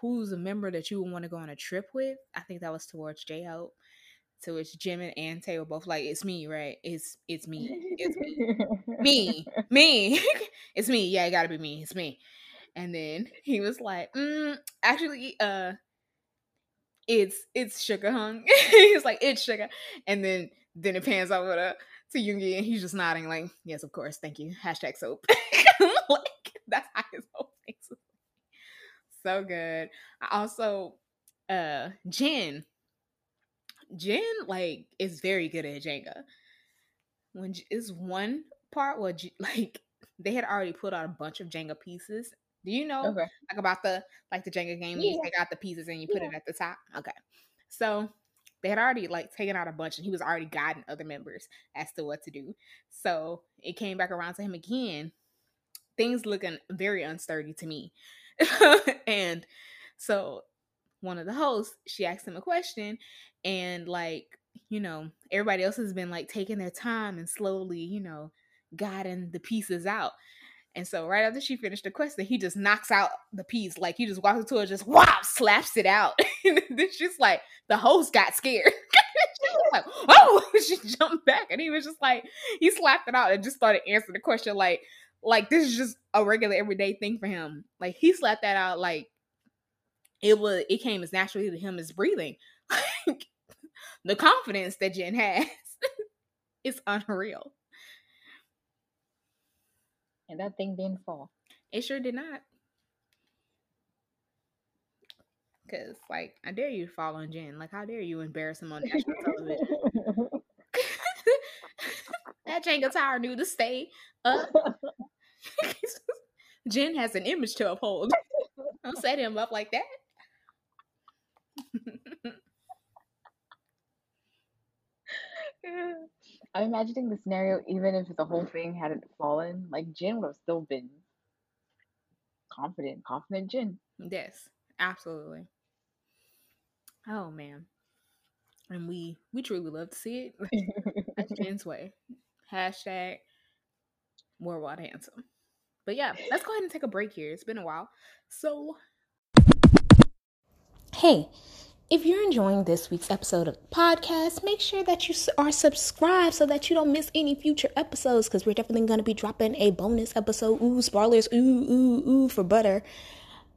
"Who's a member that you would want to go on a trip with?" I think that was towards J Hope. To which Jimin and Tae were both like, "It's me, right? It's it's me. It's me, me, me. it's me. Yeah, it got to be me. It's me." And then he was like, mm, "Actually, uh, it's it's Suga hyung." He's like, "It's Suga," and then then it pans over to to Yoongi, and he's just nodding like, "Yes, of course, thank you." Hashtag soap. like that's how his whole face was. So good. I also, uh, Jen. Jin like is very good at Jenga. When is one part where like they had already put out a bunch of Jenga pieces. Do you know okay. like about the like the Jenga game? Yeah. You take out the pieces and you put yeah. it at the top. Okay, so they had already like taken out a bunch, and he was already guiding other members as to what to do. So it came back around to him again. Things looking very unsturdy to me, and so one of the hosts, she asked him a question, and like you know everybody else has been like taking their time and slowly you know guiding the pieces out. And so right after she finished the question he just knocks out the piece like he just walks into it just wow slaps it out. And then she's like the host got scared. Like oh she jumped back and he was just like he slapped it out and just started answering the question like like this is just a regular everyday thing for him like he slapped that out like it was it came as naturally to him as breathing like the confidence that Jin has is unreal. And that thing didn't fall. It sure did not. Cause like I dare you to fall on Jin. Like how dare you embarrass him on national television? that Jenga Tower knew to stay up. Jin has an image to uphold. Don't set him up like that. I'm imagining the scenario, even if the whole thing hadn't fallen, like Jin would have still been confident, confident Jin. Yes, absolutely. Oh man, and we we truly love to see it. That's Jin's way. Hashtag more worldwide handsome. But yeah, let's go ahead and take a break here. It's been a while. So, hey, if you're enjoying this week's episode of the podcast, make sure that you are subscribed so that you don't miss any future episodes because we're definitely going to be dropping a bonus episode. Ooh, spoilers. Ooh, ooh, ooh, for butter.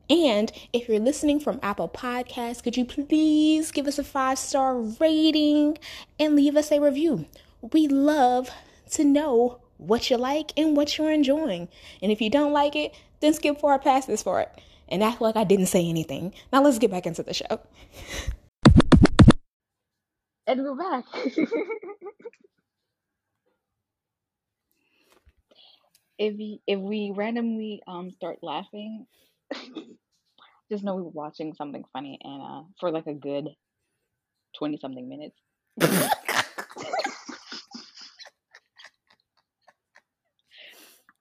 And if you're listening from Apple Podcasts, could you please give us a five star rating and leave us a review? We love to know what you like and what you're enjoying. And if you don't like it, then skip forward past this for it and act like I didn't say anything. Now let's get back into the show. And we're back. if we if we randomly um start laughing, just know we were watching something funny and uh for like a good twenty something minutes.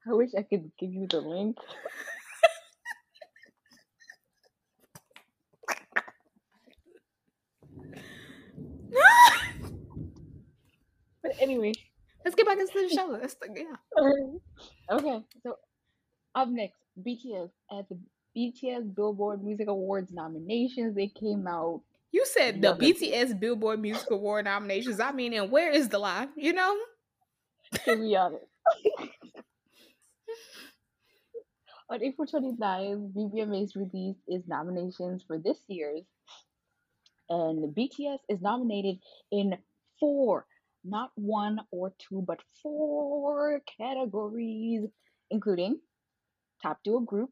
I wish I could give you the link. but anyway, let's get back into the show. Let's yeah. Okay, so up next, BTS at the BTS Billboard Music Awards nominations. They came out. You said the. BTS Billboard Music Award nominations. I mean, and where is the lie? You know. To be honest. On April 29th, BBMA's released its nominations for this year's, and BTS is nominated in four, not one or two, but four categories, including Top Duo Group,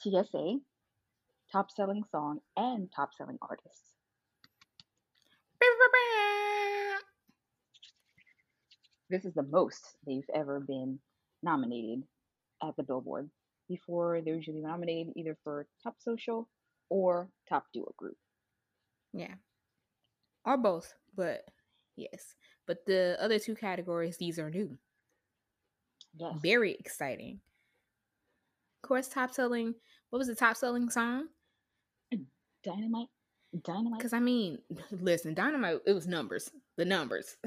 TSA, Top Selling Song, and Top Selling Artist. This is the most they've ever been nominated at the Billboard. Before, they're usually nominated either for Top Social or Top Duo Group. Yeah. Or both, but yes. But the other two categories, these are new. Yes. Very exciting. Of course, top selling. What was the top selling song? Dynamite. Dynamite. Because I mean, listen, Dynamite. It was numbers. The numbers.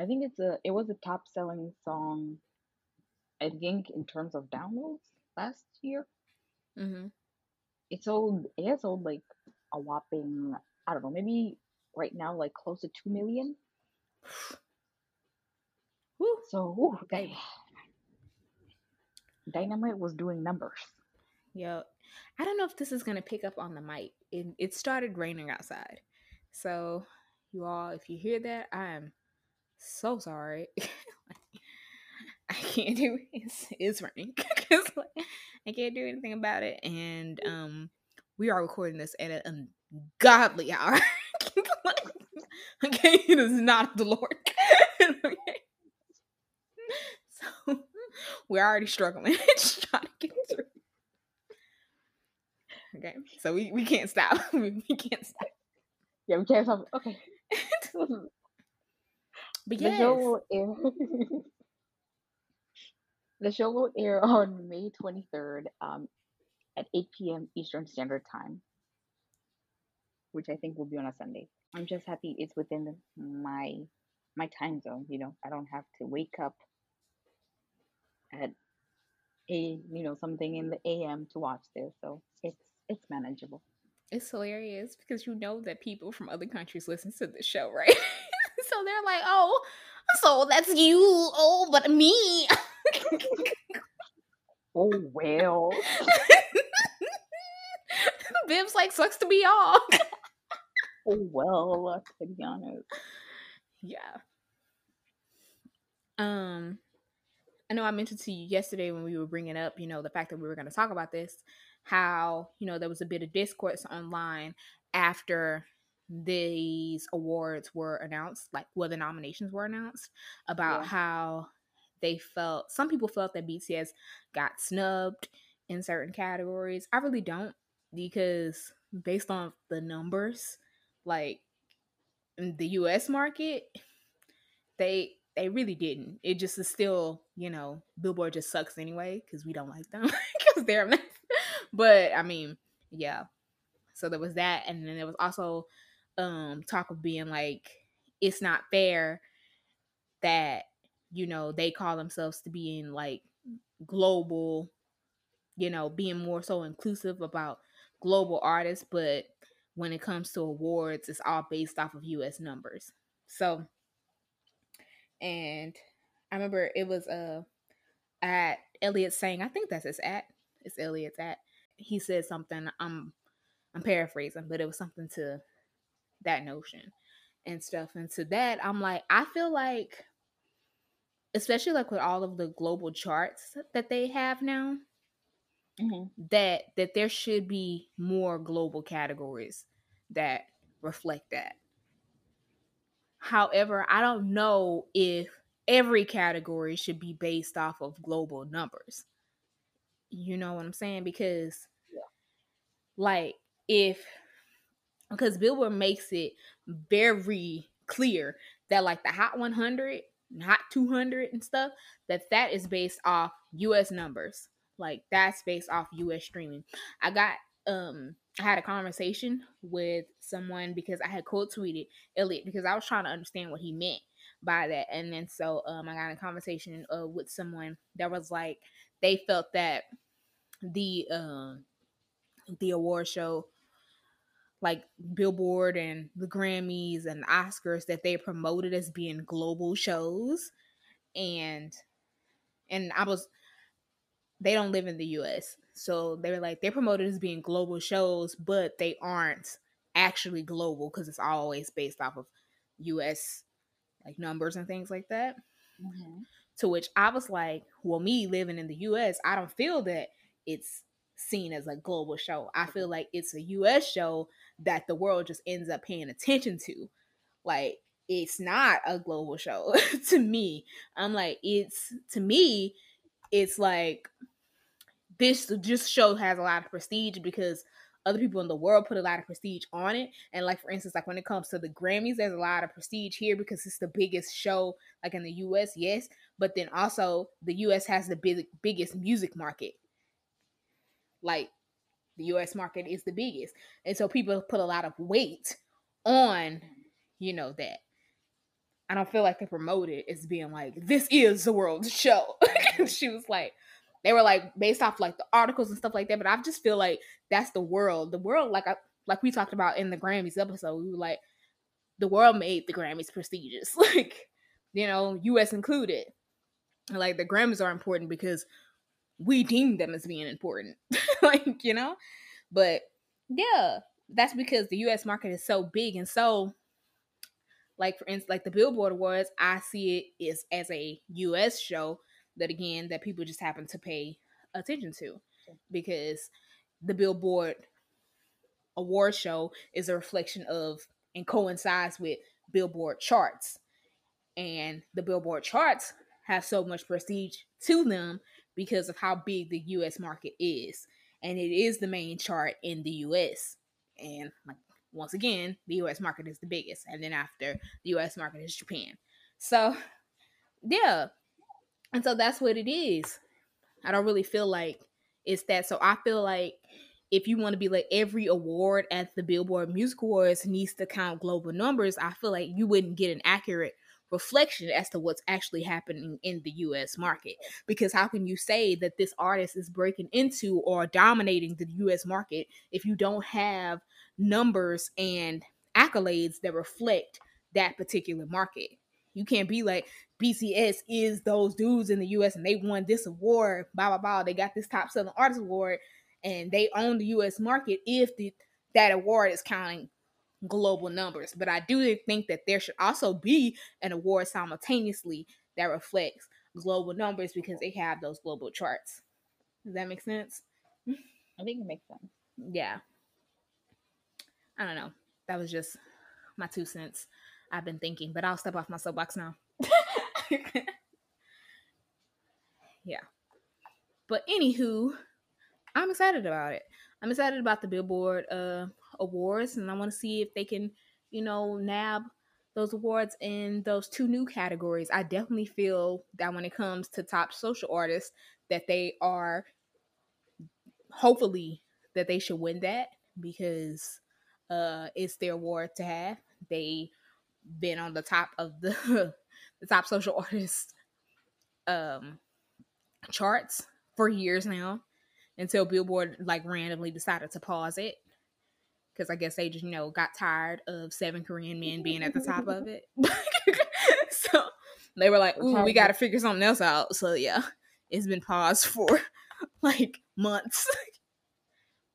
I think it's a. It was a top selling song I think in terms of downloads last year, mm-hmm. it sold it has sold like a whopping I don't know maybe right now like close to two million. Woo. So ooh, Dynamite was doing numbers. Yo, I don't know if this is gonna pick up on the mic. It, it started raining outside, so you all, if you hear that, I am so sorry. I can't do it's it's running because like, I can't do anything about it, and um, we are recording this at an ungodly hour. okay, it is not the Lord. okay. So we're already struggling trying to get through. Okay, so we, we can't stop. we, we can't stop. Yeah, we can't stop. Okay. but yes. The show will air on May 23rd um, at 8 p.m. Eastern Standard Time, which I think will be on a Sunday. I'm just happy it's within my my time zone. You know, I don't have to wake up at a you know something in the AM to watch this, so it's it's manageable. It's hilarious because you know that people from other countries listen to the show, right? so they're like, "Oh, so that's you. Oh, but me." oh well. Viv's like sucks to be y'all. oh well, to be honest. Yeah. Um, I know I mentioned to you yesterday when we were bringing up, you know, the fact that we were going to talk about this, how you know there was a bit of discourse online after these awards were announced, like where the nominations were announced, about yeah. how they felt some people felt that BTS got snubbed in certain categories. I really don't because based on the numbers, like in the US market, they they really didn't. It just is still, you know, Billboard just sucks anyway because we don't like them because they're. but I mean, yeah. So there was that, and then there was also um talk of being like, it's not fair that you know, they call themselves to being like global, you know, being more so inclusive about global artists, but when it comes to awards, it's all based off of US numbers. So and I remember it was uh at Elliot saying, I think that's his at. It's Elliot's at. He said something, I'm I'm paraphrasing, but it was something to that notion and stuff. And to that, I'm like, I feel like especially like with all of the global charts that they have now mm-hmm. that that there should be more global categories that reflect that however i don't know if every category should be based off of global numbers you know what i'm saying because yeah. like if because billboard makes it very clear that like the hot 100 not 200 and stuff that that is based off us numbers like that's based off us streaming i got um i had a conversation with someone because i had quote tweeted elliot because i was trying to understand what he meant by that. And then so um I got a conversation uh with someone that was like they felt that the um the award show like Billboard and the Grammys and the Oscars that they promoted as being global shows and and I was they don't live in the US. So they were like they're promoted as being global shows, but they aren't actually global because it's always based off of US like numbers and things like that. Mm-hmm. To which I was like, well, me living in the US, I don't feel that it's seen as a global show. I feel like it's a US show that the world just ends up paying attention to. Like it's not a global show to me. I'm like it's to me it's like this just show has a lot of prestige because other people in the world put a lot of prestige on it. And like for instance, like when it comes to the Grammys, there's a lot of prestige here because it's the biggest show like in the US, yes. But then also the US has the big biggest music market. Like the US market is the biggest. And so people put a lot of weight on, you know, that. I don't feel like they promote it as being like, this is the world's show. Mm-hmm. she was like, they were like based off like the articles and stuff like that. But I just feel like that's the world. The world, like I like we talked about in the Grammys episode, we were like, the world made the Grammys prestigious, like you know, U.S. included. Like the Grammys are important because we deem them as being important, like you know. But yeah, that's because the U.S. market is so big and so like for instance like the billboard awards i see it is as a us show that again that people just happen to pay attention to because the Billboard award show is a reflection of and coincides with Billboard charts. And the Billboard charts have so much prestige to them because of how big the US market is. And it is the main chart in the US. And like once again, the US market is the biggest. And then after the US market is Japan. So yeah, and so that's what it is. I don't really feel like it's that. So I feel like if you want to be like every award at the Billboard Music Awards needs to count global numbers, I feel like you wouldn't get an accurate reflection as to what's actually happening in the US market. Because how can you say that this artist is breaking into or dominating the US market if you don't have numbers and accolades that reflect that particular market? You can't be like BTS is those dudes in the US and they won this award, blah blah blah. They got this top selling artist award and they own the US market if the that award is counting global numbers. But I do think that there should also be an award simultaneously that reflects global numbers because they have those global charts. Does that make sense? I think it makes sense. Yeah. I don't know. That was just my two cents. I've been thinking, but I'll step off my soapbox now. yeah. But anywho, I'm excited about it. I'm excited about the Billboard uh awards and I want to see if they can, you know, nab those awards in those two new categories. I definitely feel that when it comes to top social artists that they are hopefully that they should win that because uh it's their award to have. They been on the top of the the top social artist um charts for years now until Billboard like randomly decided to pause it because I guess they just you know got tired of seven Korean men being at the top of it. so they were like, "Ooh, we got to figure something else out." So yeah, it's been paused for like months.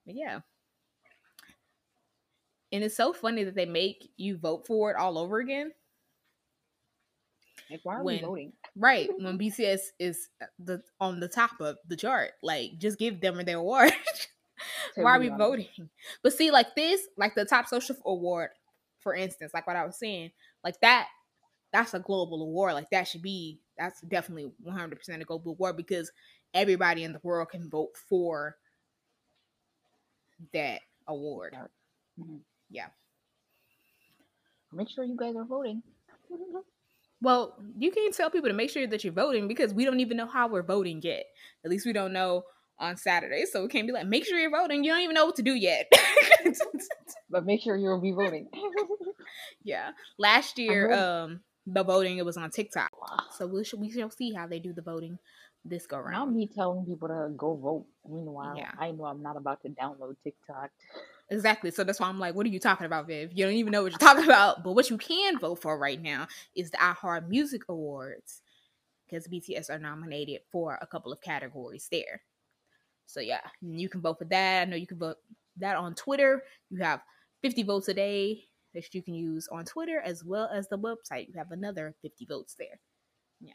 but yeah. And it's so funny that they make you vote for it all over again. Like, why are when, we voting? Right. When BTS is uh, the on the top of the chart. Like, just give them their award. Why are we voting? But see, like this, like the top social award, for instance, like what I was saying, like that, that's a global award. Like that should be that's definitely 100% a global award because everybody in the world can vote for that award. Mm-hmm. Yeah. Make sure you guys are voting. well, you can't tell people to make sure that you're voting because we don't even know how we're voting yet. At least we don't know on Saturday. So we can't be like, make sure you're voting. You don't even know what to do yet. but make sure you'll be voting. yeah. Last year, um, the voting, it was on TikTok. So we should we shall see how they do the voting this go Not round. me telling people to go vote. Meanwhile, Yeah. I know I'm not about to download TikTok. Exactly. So that's why I'm like, what are you talking about, Viv? You don't even know what you're talking about. But what you can vote for right now is the iHeart Music Awards because BTS are nominated for a couple of categories there. So yeah, you can vote for that. I know you can vote that on Twitter. You have 50 votes a day that you can use on Twitter as well as the website. You have another 50 votes there. Yeah.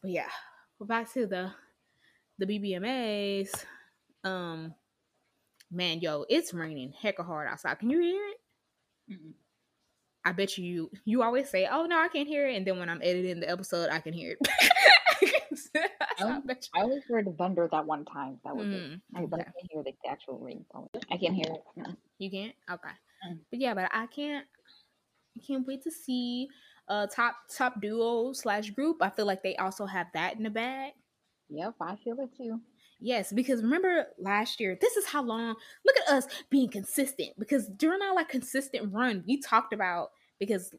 But yeah, we're back to the the BBMAs. Um man, yo, it's raining hecka hard outside. Can you hear it? Mm-mm. I bet you you always say, "Oh no, I can't hear it," and then when I'm editing the episode, I can hear it. I Oh, I only heard thunder that one time. That was it. Mm, I, but I can't hear the actual rain. sound. I can't hear it. You can't? Okay. Mm. But yeah, but I can't I can't wait to see uh top top duo slash group. I feel like they also have that in the bag. Yep, I feel it too. Yes, because remember last year, this is how long look at us being consistent. Because during our like consistent run, we talked about because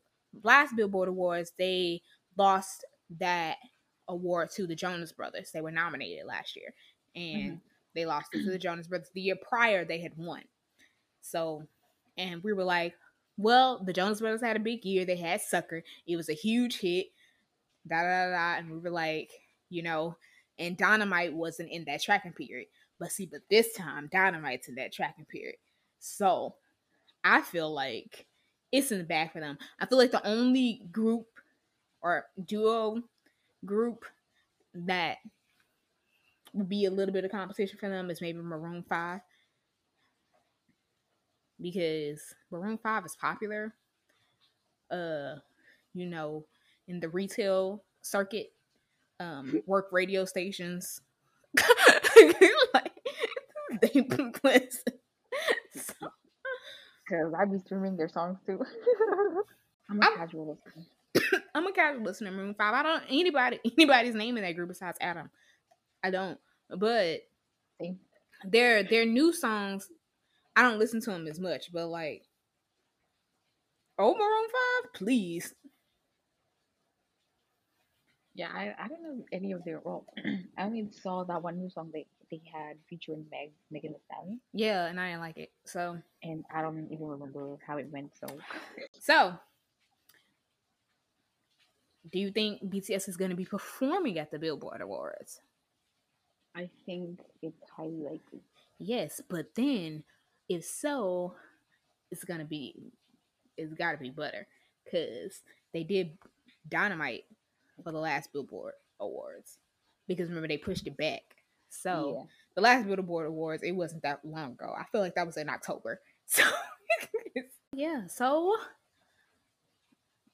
last Billboard Awards, they lost that award to the Jonas Brothers. They were nominated last year. And mm-hmm. they lost it to the Jonas Brothers. The year prior they had won. So and we were like, well, the Jonas Brothers had a big year. They had Sucker. It was a huge hit. Da da da. da. And we were like, you know, and Dynamite wasn't in that tracking period. But see, but this time Dynamite's in that tracking period. So I feel like it's in the back for them. I feel like the only group or duo group that would be a little bit of competition for them is maybe Maroon 5. Because Maroon 5 is popular. Uh, you know, in the retail circuit, um, work radio stations. like they listen. So, Because I be streaming their songs too. I'm a I'm- casual listener. I'm a casual listener to Maroon 5. I don't anybody anybody's name in that group besides Adam. I don't. But their their new songs, I don't listen to them as much, but like Oh Maroon 5, please. Yeah, I, I don't know any of their well I only saw that one new song they they had featuring Meg Megan Thee Stallion Yeah, and I didn't like it. So and I don't even remember how it went so so do you think BTS is going to be performing at the Billboard Awards? I think it's highly likely. Yes, but then if so, it's gonna be it's gotta be butter. Cause they did dynamite for the last Billboard Awards. Because remember they pushed it back. So yeah. the last Billboard Awards, it wasn't that long ago. I feel like that was in October. So yeah, so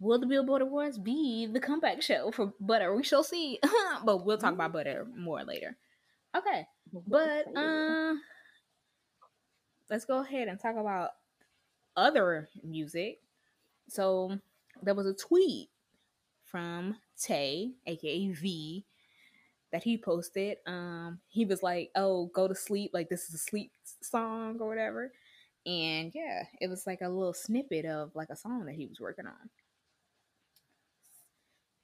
will the Billboard Awards be the comeback show for Butter? We shall see. but we'll talk about Butter more later. Okay. But uh let's go ahead and talk about other music. So there was a tweet from Tae, aka V, that he posted. Um he was like, Oh, go to sleep, like this is a sleep song or whatever. And yeah, it was like a little snippet of like a song that he was working on.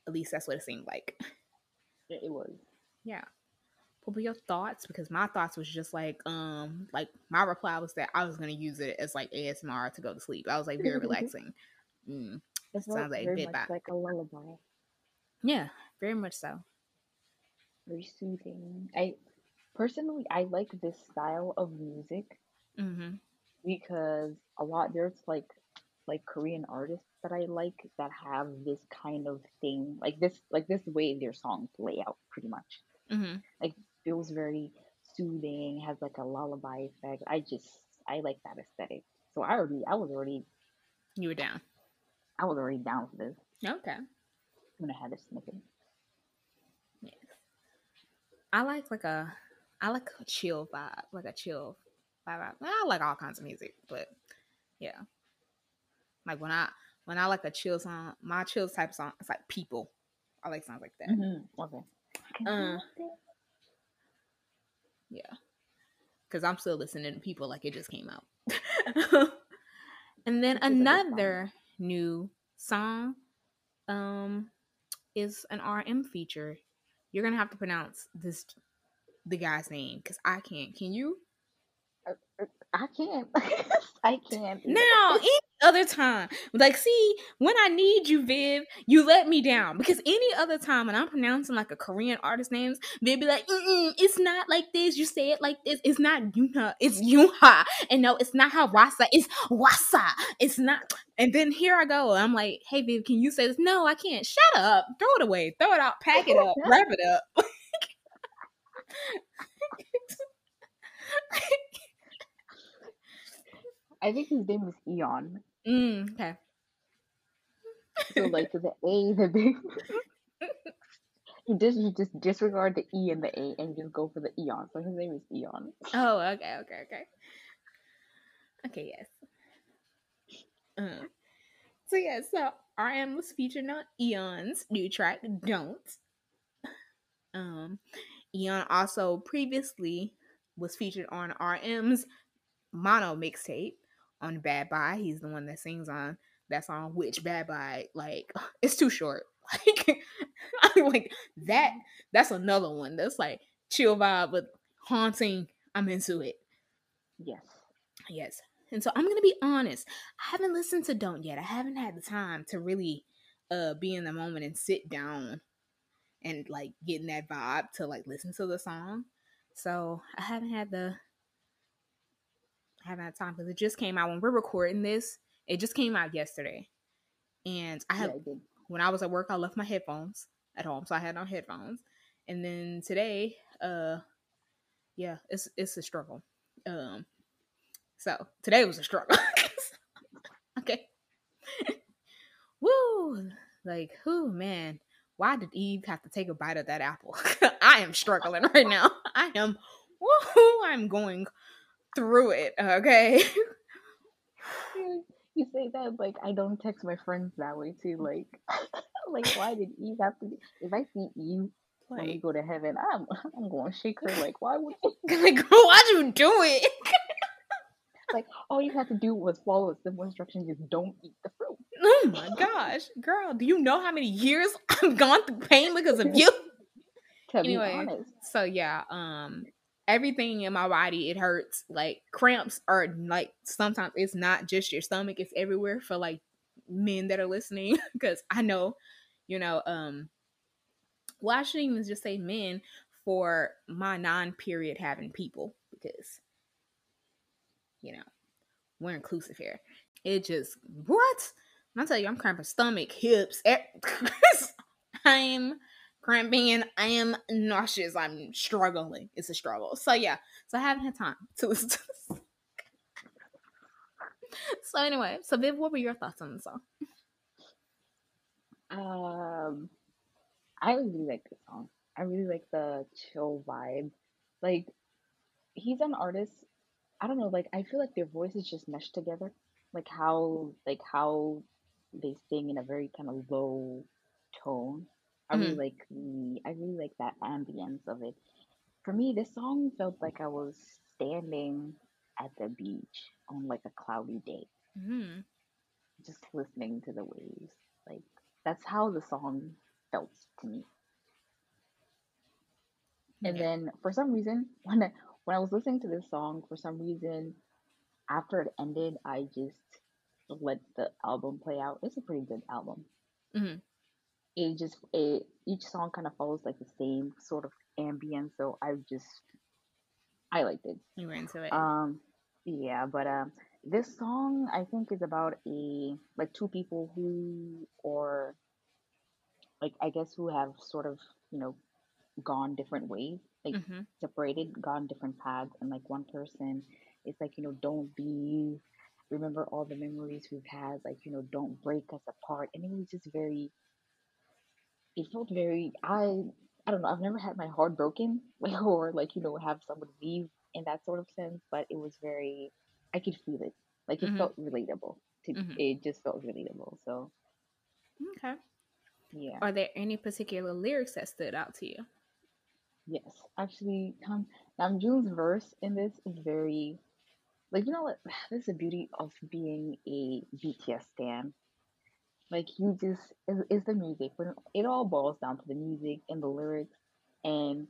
At least that's what it seemed like. Yeah, it was. yeah what were your thoughts because my thoughts was just like um like my reply was that i was gonna use it as like asmr to go to sleep i was like very relaxing mm. It Sounds like very much like a lullaby. yeah very much so Very soothing. I personally I like this style of music mm-hmm because a lot there's like like Korean artists that I like that have this kind of thing like this like this way their songs lay out pretty much. Mm-hmm. Like feels very soothing has like a lullaby effect. I just I like that aesthetic. So I already I was already you were down. I was already down for this. Okay. I'm gonna have this snippet. Yes. I like like a i like a chill vibe like a chill vibe. I like all kinds of music but yeah like when i when i like a chill song my chill type song it's like people i like songs like that mm-hmm. okay Uh, Yeah. Because I'm still listening to people like it just came out. and then Which is a good sign. another new song um is an RM feature. You're gonna have to pronounce this the guy's name because I can't. Can you? I can't. I can't. Now, any other time, like, see, when I need you, Viv, you let me down because any other time when I'm pronouncing like a Korean artist names, Viv be like, "It's not like this. You say it like this. It's not Yuna. It's Yuha. And no, it's not Hawasa. It's Wasa. It's not." And then here I go. I'm like, "Hey, Viv, can you say this?" No, I can't. Shut up. Throw it away. Throw it out. Pack it up. Wrap it up. I think his name is Eon. Mm, okay. So like the A, the big. you just you just disregard the E and the A and just go for the Eon. So his name is Eon. Oh, okay, okay, okay. Okay, yes. Uh, so yeah, so RM was featured on Eon's new track, Don't. Um Eon also previously was featured on RM's mono mixtape on Bad Bye. He's the one that sings on that song, which Bad Bye, like, it's too short. Like, I'm like that. That's another one that's like chill vibe, but haunting. I'm into it. Yes. Yes. And so I'm gonna be honest. I haven't listened to Don't yet. I haven't had the time to really uh be in the moment and sit down and like getting that vibe to like listen to the song. So I haven't had the I haven't had time because it just came out when we're recording this. It just came out yesterday, and I have Yeah, when I was at work, I left my headphones at home, so I had no headphones. And then today, uh, yeah, it's it's a struggle. Um, so today was a struggle. okay. Woo! Like, who man. Why did Eve have to take a bite of that apple? I am struggling right now. I am, woo! I'm going through it. Okay. You you say that like I don't text my friends that way too. Like, like why did Eve have to? Be, if I see Eve when we go to heaven, I'm I'm going to shake her. Like, why would you? like, why'd you do it? Like, all you have to do was follow a simple instruction: just don't eat the fruit. Oh my gosh, girl, do you know how many years I've gone through pain because of you? To Anyway. be honest, So yeah, um everything in my body it hurts. Like cramps are like sometimes it's not just your stomach, it's everywhere for like men that are listening because I know, you know, um well I shouldn't even just say men for my non-period having people because you know, we're inclusive here. It just what? I tell you I'm cramping stomach, hips, I'm cramping, I am nauseous, I'm struggling. It's a struggle. So yeah. So I haven't had time to listen to this. So anyway, so Viv, what were your thoughts on the song? um, I really like the song. I really like the chill vibe. Like, he's an artist. I don't know. Like, I feel like their voices just mesh together. Like how, like how they sing in a very kind of low tone. I really Mhm. like the. I really like that ambience of it. For me, this song felt like I was standing at the beach on like a cloudy day. Mm-hmm. just listening to the waves. Like that's how the song felt to me. And then for some reason, when I, when I was listening to this song, for some reason, after it ended, I just let the album play out. It's a pretty good album. Mhm. It just it each song kind of follows like the same sort of ambience, so I just I liked it. You were into it. Um, yeah, but um, this song I think is about a like two people who or like I guess who have sort of you know gone different ways, like mm-hmm. separated, gone different paths, and like one person is like you know don't be remember all the memories we've had, like you know don't break us apart, and it was just very. It felt very I I don't know I've never had my heart broken or like you know have someone leave in that sort of sense, but it was very I could feel it like it Mhm. felt relatable. To Mhm. it just felt relatable. So Okay. yeah. Are there any particular lyrics that stood out to you? Yes, actually, Nam Namjoon's verse in this is very, like, you know what? This is the beauty of being a BTS stan. Like you just is, is the music. When it all boils down to the music and the lyrics and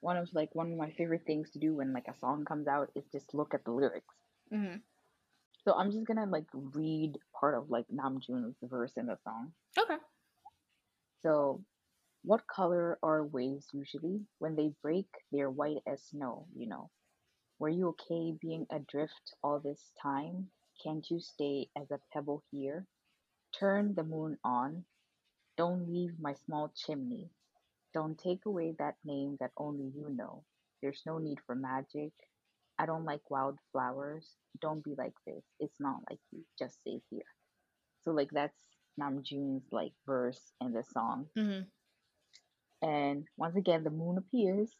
one of like one of my favorite things to do when like a song comes out is just look at the lyrics. Mm-hmm. So I'm just gonna like read part of like Namjoon's verse in the song. Okay. So, what color are waves usually? When they break, they're white as snow, you know. Were you okay being adrift all this time? Can't you stay as a pebble here? Turn the moon on. Don't leave my small chimney. Don't take away that name that only you know. There's no need for magic. I don't like wildflowers. Don't be like this. It's not like you. Just stay here. So like that's Namjoon's like verse in the song. Mm-hmm. And once again, the moon appears.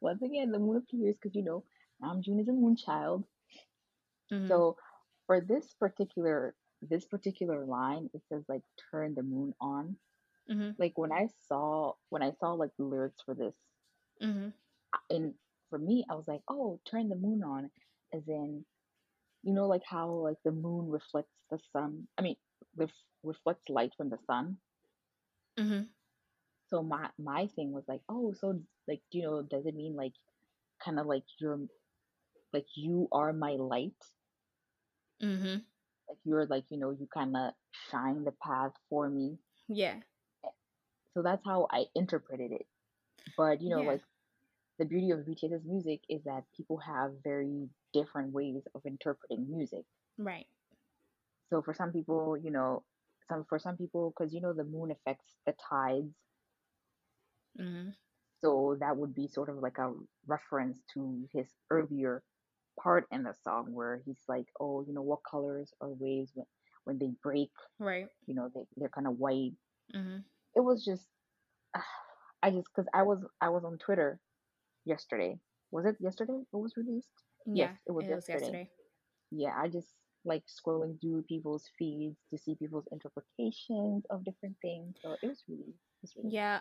Once again, the moon appears because you know Namjoon is a moon child. Mm-hmm. So for this particular this particular line, it says like turn the moon on. Mm-hmm. Like when I saw when I saw like the lyrics for this, Mm-hmm. and for me, I was like, oh, turn the moon on, as in, you know, like how like the moon reflects the sun. I mean, ref- reflects light from the sun. Mm-hmm. So my my thing was like, oh, so like, you know, does it mean like, kind of like you're, like you are my light? Like you're like, you know, you kind of shine the path for me. Yeah. So that's how I interpreted it. But you know, Yeah. like the beauty of BTS's music is that people have very different ways of interpreting music. Right. So for some people, you know, some for some people, because you know the moon affects the tides, Mm-hmm. so that would be sort of like a reference to his earlier part in the song where he's like, oh, you know, what colors are waves when when they break? Right. You know, they they're kind of white. Mm-hmm. It was just, I just because I was I was on Twitter yesterday. Was it yesterday? It was released. Yeah. Yes, it was yesterday. Yeah, I just like scrolling through people's feeds to see people's interpretations of different things. So it was really, it was really Yeah.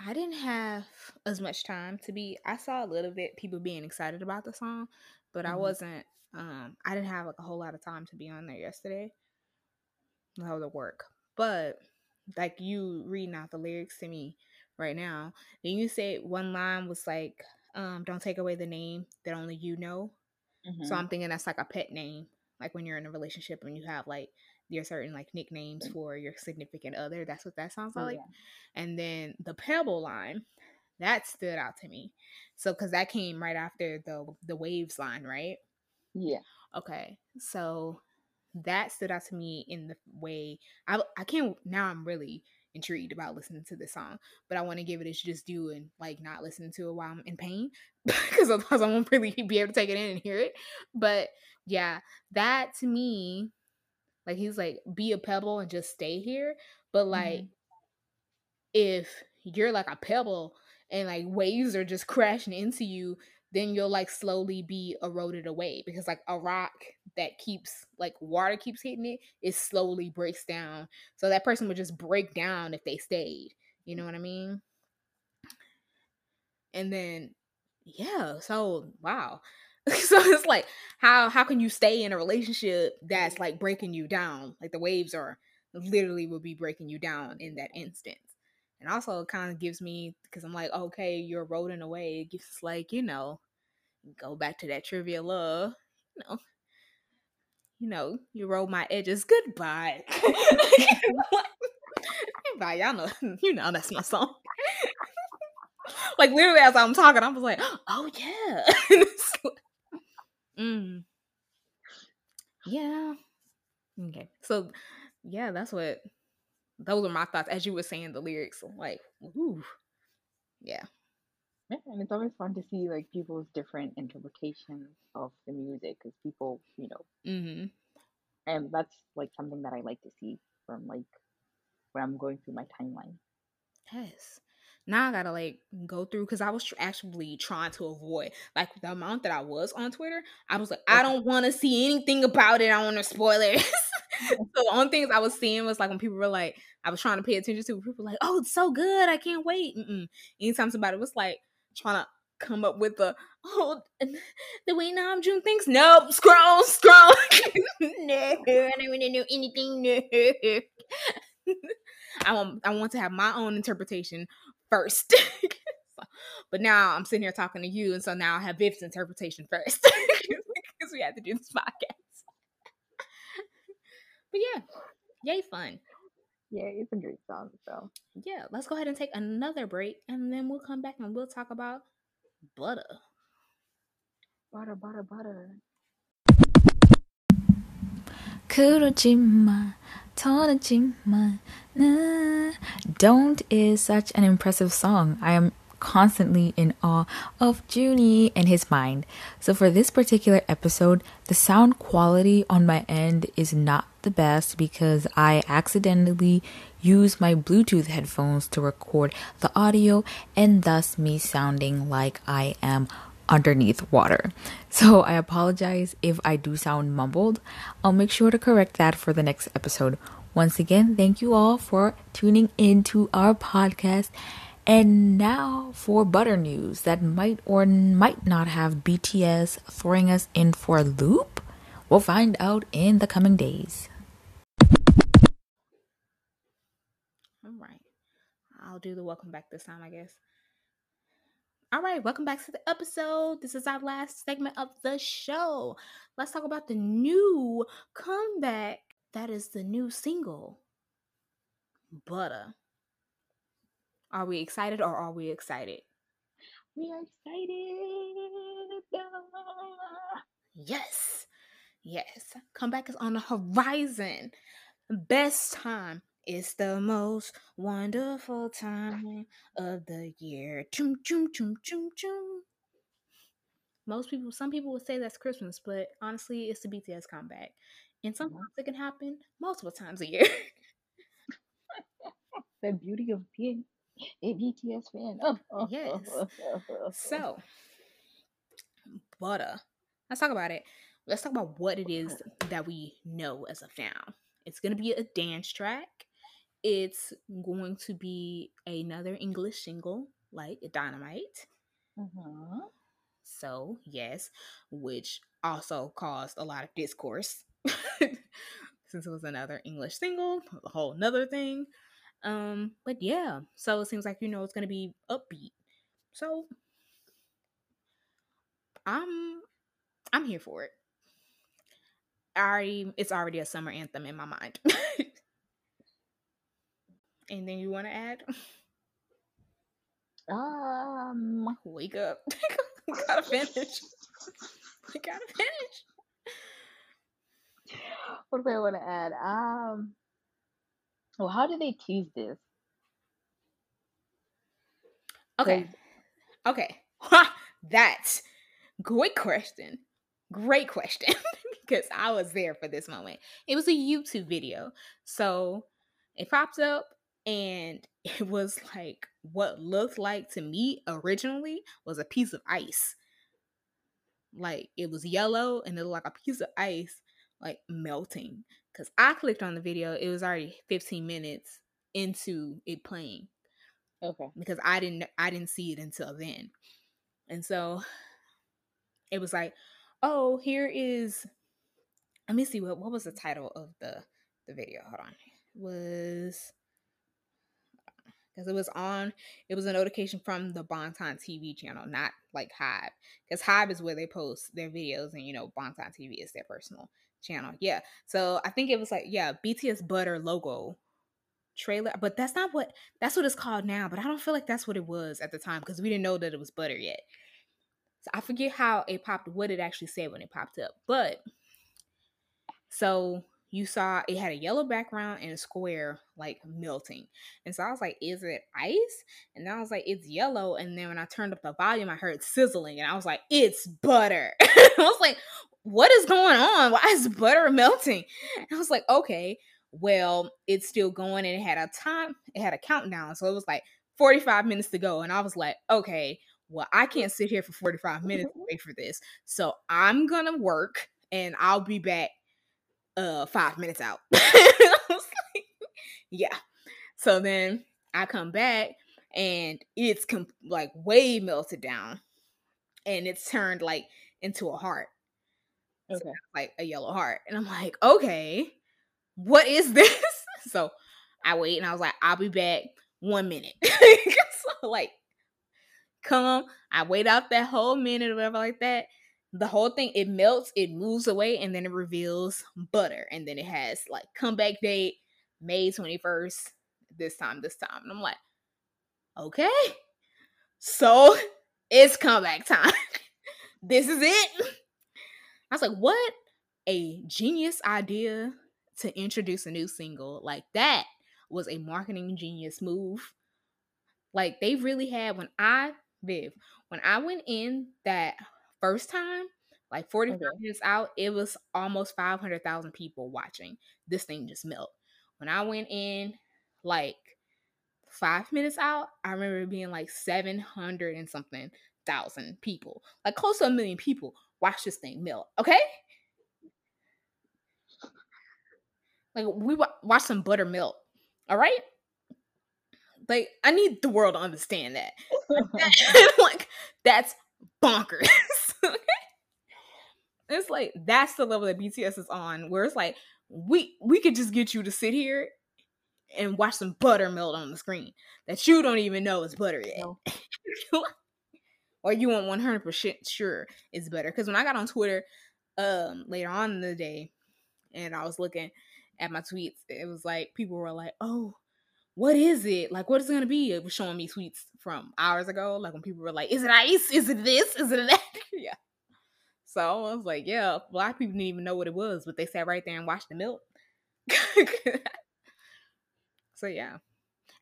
I didn't have as much time to be. I saw a little bit people being excited about the song, but I Mhm. wasn't. Um, I didn't have like a whole lot of time to be on there yesterday. That was work, but like you reading out the lyrics to me right now, then you said one line was like, um, "Don't take away the name that only you know." So Mhm. I'm thinking that's like a pet name, like when you're in a relationship and you have like your certain like nicknames for your significant other. That's what that sounds like. yeah. And then the pebble line, that stood out to me. So because that came right after the the waves line, right? Yeah. Okay, so that stood out to me in the way I I can't now. I'm really intrigued about listening to this song, but I want to give it its just due and like not listening to it while I'm in pain because otherwise I won't really be able to take it in and hear it. But yeah, that to me, like he's like be a pebble and just stay here, but like Mhm. if you're like a pebble and like waves are just crashing into you, then you'll like slowly be eroded away because like a rock that keeps like water keeps hitting it, it slowly breaks down. So that person would just break down if they stayed. You know what I mean? And then yeah, so wow. so it's like how how can you stay in a relationship that's like breaking you down? Like the waves are literally will be breaking you down in that instance. And also it kind of gives me because I'm like, okay, you're rolling away. It gives like, you know, go back to that trivia love. You know. You know, you roll my edges. Goodbye. Goodbye. Y'all know, you know that's my song. like literally as I'm talking, I was like, oh yeah. Mm. Yeah. Okay. So yeah, that's what those are my thoughts as you were saying the lyrics. I'm like, ooh. Yeah. Yeah, and it's always fun to see like people's different interpretations of the music because people, you know, Mm-hmm. and that's like something that I like to see from like when I'm going through my timeline. Yes. Now I gotta like go through because I was tr- actually trying to avoid like the amount that I was on Twitter. I was like, I don't want to see anything about it. I want to spoilers. so the only things I was seeing was like when people were like, I was trying to pay attention to. People like, oh, it's so good. I can't wait. Mm-mm. Anytime somebody was like trying to come up with the oh the way Namjoon thinks. Nope, scroll, scroll. no, I don't want to know anything. No. I want I want to have my own interpretation first. but now I'm sitting here talking to you, and so now I have Viv's interpretation first because we had to do this podcast. But yeah, yay fun. Yeah, it's a great song. So yeah, let's go ahead and take another break, and then we'll come back and we'll talk about butter. Butter, butter, butter. Don't is such an impressive song. I am constantly in awe of Junie and his mind. So for this particular episode, the sound quality on my end is not the best because I accidentally use my Bluetooth headphones to record the audio and thus me sounding like I am underneath water. So I apologize if I do sound mumbled. I'll make sure to correct that for the next episode. Once again, thank you all for tuning into our podcast. And now for butter news that might or might not have BTS throwing us in for a loop. We'll find out in the coming days. All right. I'll do the welcome back this time, I guess. All right, welcome back to the episode. This is our last segment of the show. Let's talk about the new comeback. That is the new single, Butter. Are we excited or are we excited? We are excited. Yes. Yes. Comeback is on the horizon. Best time it's the most wonderful time of the year. Chum, chum, chum, chum, chum. Most people, some people would say that's Christmas, but honestly, it's the BTS comeback. And sometimes mm-hmm. it can happen multiple times a year. the beauty of being a BTS fan. Oh, yes. so, butter. Let's talk about it. Let's talk about what it is that we know as a fan. It's going to be a dance track it's going to be another English single like Dynamite. Uh-huh. So, yes, which also caused a lot of discourse since it was another English single, a whole nother thing. Um, but yeah, so it seems like you know it's gonna be upbeat. So I'm I'm here for it. I already it's already a summer anthem in my mind. Anything you want to add? Um, wake up. we gotta finish. we gotta finish. What do I want to add? Um, well, how do they tease this? Okay. Okay. That's great question. Great question. because I was there for this moment. It was a YouTube video. So it popped up and it was like what looked like to me originally was a piece of ice like it was yellow and it looked like a piece of ice like melting because i clicked on the video it was already 15 minutes into it playing okay. because i didn't i didn't see it until then. And so it was like oh here is let me see what what was the title of the the video? Hold on. It was because it was on it was a notification from the Bangtan TV channel, not like Hybe. Because Hybe is where they post their videos and you know Bangtan TV is their personal channel. Yeah. So I think it was like, yeah, BTS Butter logo trailer. But that's not what that's what it's called now. But I don't feel like that's what it was at the time because we didn't know that it was butter yet. So I forget how it popped, what it actually said when it popped up. But so you saw it had a yellow background and a square like melting. And so I was like, is it ice? And I was like, it's yellow. And then when I turned up the volume, I heard sizzling and I was like, it's butter. I was like, what is going on? Why is butter melting? And I was like, okay, well, it's still going and it had a time, it had a countdown. So it was like 45 minutes to go. And I was like, okay, well, I can't sit here for 45 minutes to wait for this. So I'm gonna work and I'll be back uh five minutes out. like, yeah. So then I come back and it's com- like way melted down. and it's turned like into a heart. Okay. So, like a yellow heart. And I'm like, okay, what is this? so I wait and I was like, I'll be back one minute. so like come, I wait out that whole minute or whatever like that. The whole thing it melts, it moves away, and then it reveals butter. And then it has like comeback date, May 21st, this time, this time. And I'm like, okay. So it's comeback time. this is it. I was like, what a genius idea to introduce a new single. Like that was a marketing genius move. Like they really had when I Viv, when I went in that first time, like 45 okay. minutes out, it was almost 500,000 people watching. This thing just melt. When I went in like five minutes out, I remember being like 700 and something thousand people, like close to a million people watch this thing melt. Okay. Like we watch some butter melt. All right. Like I need the world to understand that. like that's bonkers. it's like that's the level that BTS is on, where it's like we we could just get you to sit here and watch some butter melt on the screen that you don't even know is butter yet. No. Or you want 100% sure it's better. Because when I got on Twitter um later on in the day and I was looking at my tweets, it was like people were like, oh, what is it? Like, what is it gonna be? It was showing me tweets from hours ago, like when people were like, "Is it ice? Is it this? Is it that?" yeah. So I was like, "Yeah." A lot of people didn't even know what it was, but they sat right there and watched the milk. so yeah,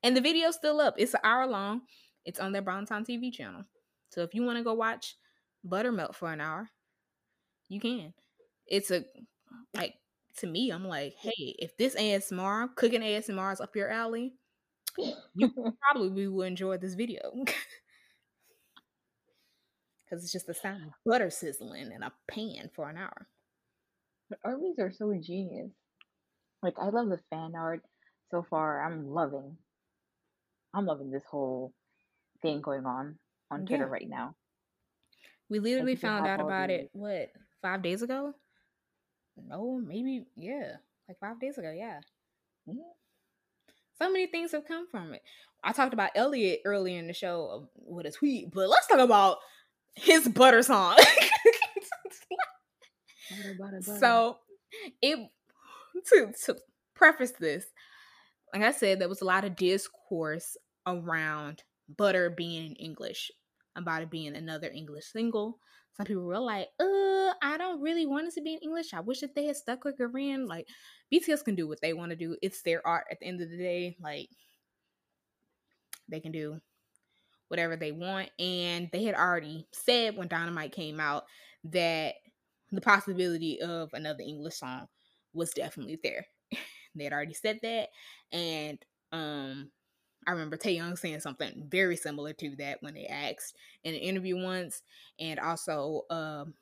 and the video's still up. It's an hour long. It's on their Bangtan TV channel. So if you want to go watch Buttermilk for an hour, you can. It's a like to me, I'm like, hey, if this ASMR, cooking ASMR is up your alley, you probably will enjoy this video. Because it's just the sound of butter sizzling in a pan for an hour. The armies are so genius. Like I love the fan art so far. I'm loving. I'm loving this whole thing going on on yeah. Twitter right now. We literally found out about it what five days ago. No, maybe yeah, like five days ago. Yeah. yeah. So many things have come from it. I talked about Elliot earlier in the show um, with a tweet, but let's talk about his butter song. butter, butter, butter. So it to to preface this, like I said, there was a lot of discourse around butter being in English, about it being another English single. Some people were like, uh, I don't really want it to be in English. I wish that they had stuck with Korean. Like BTS can do what they want to do. It's their art at the end of the day. Like they can do whatever they want. And they had already said when Dynamite came out that the possibility of another English song was definitely there. they had already said that. And um I remember Taehyung saying something very similar to that when they asked in an interview once. And also um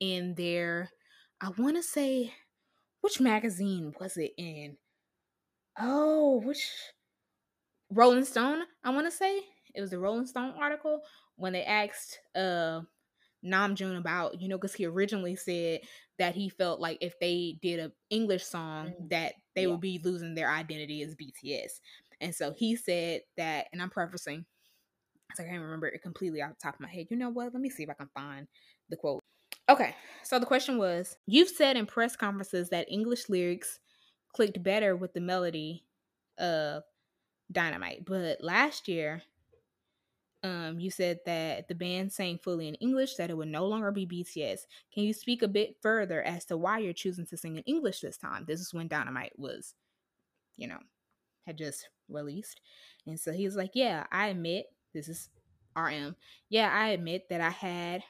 in their I wanna say which magazine was it in? Oh, which Rolling Stone, I want to say. It was the Rolling Stone article when they asked uh Namjoon about, you know, because he originally said that he felt like if they did an English song mm-hmm. that they yeah. would be losing their identity as BTS. And so he said that, and I'm prefacing, so I can't remember it completely off the top of my head. You know what? Let me see if I can find the quote. Okay, so the question was You've said in press conferences that English lyrics clicked better with the melody of Dynamite, but last year, um, you said that the band sang fully in English, that it would no longer be BTS. Can you speak a bit further as to why you're choosing to sing in English this time? This is when Dynamite was, you know, had just released. And so he was like, Yeah, I admit, this is RM. Yeah, I admit that I had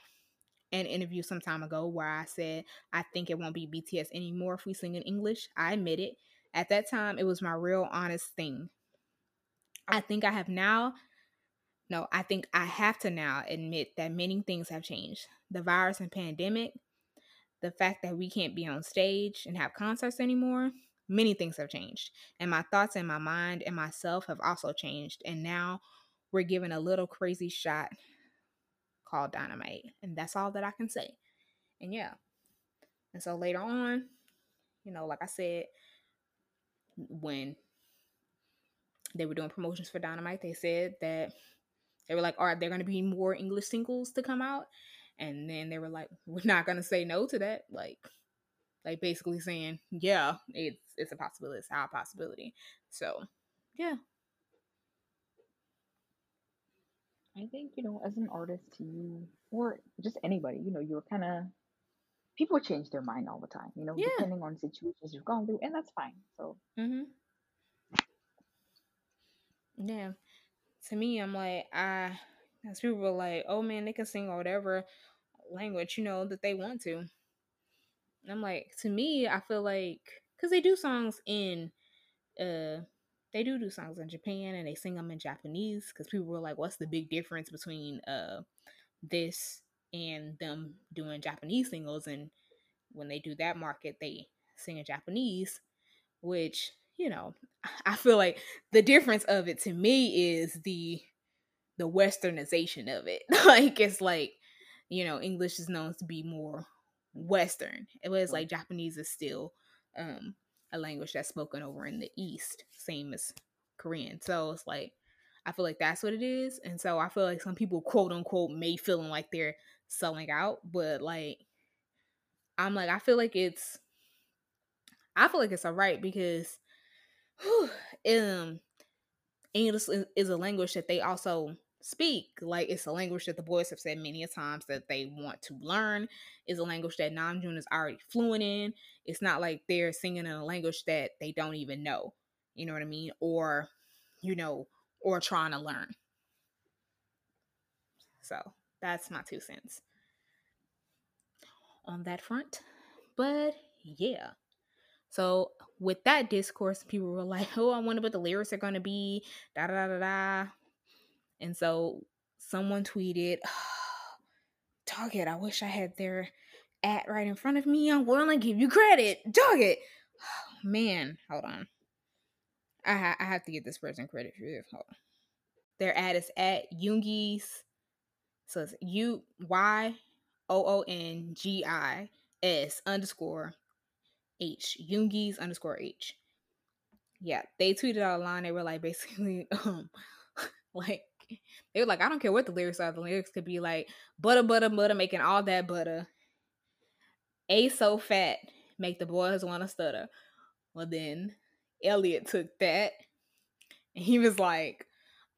an interview some time ago where I said I think it won't be BTS anymore if we sing in English. I admit it. At that time, it was my real honest thing. I think I have now, no, I think I have to now admit that many things have changed. The virus and pandemic, the fact that we can't be on stage and have concerts anymore, many things have changed. And my thoughts and my mind and myself have also changed. And now we're given a little crazy shot called Dynamite. And that's all that I can say. And yeah. And so later on, you know, like I said, when they were doing promotions for Dynamite, they said that they were like, "Are there going to be more English singles to come out?" And then they were like, "We're not going to say no to that." Like, like basically saying, "Yeah, it's it's a possibility. It's our possibility." So, yeah. I think you know, as an artist, you or just anybody, you know, you're kind of people change their mind all the time. You know, Yeah. depending on situations you've gone through, and that's fine. So Mm-hmm. Yeah. To me, I'm like, I, as people were like, oh man, they can sing or whatever language, you know, that they want to. I'm like, to me, I feel like, because they do songs in, uh, they do do songs in Japan and they sing them in Japanese. Because people were like, what's the big difference between uh this and them doing Japanese singles? And when they do that market, they sing in Japanese, which you know, I feel like the difference of it to me is the the westernization of it. like it's like, you know, English is known to be more western. It was like Japanese is still um a language that's spoken over in the east, same as Korean. So it's like I feel like that's what it is. And so I feel like some people quote unquote may feeling like they're selling out, but like I'm like I feel like it's I feel like it's alright because whew, um English is, is a language that they also speak. Like it's a language that the boys have said many a times that they want to learn. Is a language that Namjoon is already fluent in. It's not like they're singing in a language that they don't even know. You know what I mean? Or, you know, or trying to learn. So that's my two cents on that front. But yeah. So with that discourse, people were like, "Oh, I wonder what the lyrics are gonna be." Da da da da da. And so someone tweeted, "Target, I wish I had their at right in front of me. I'm willing to give you credit. Target, man, hold on. I ha- I have to give this person credit for this. Hold on. Their ad is at Yoongi's. So it's U Y O O N G I S underscore H. Yoongi's underscore H. Yeah, they tweeted out a line. They were like basically, um, like they were like, I don't care what the lyrics are. The lyrics could be like butter, butter, butter, making all that butter. A so fat, make the boys want to stutter. Well, then Elliot took that and he was like,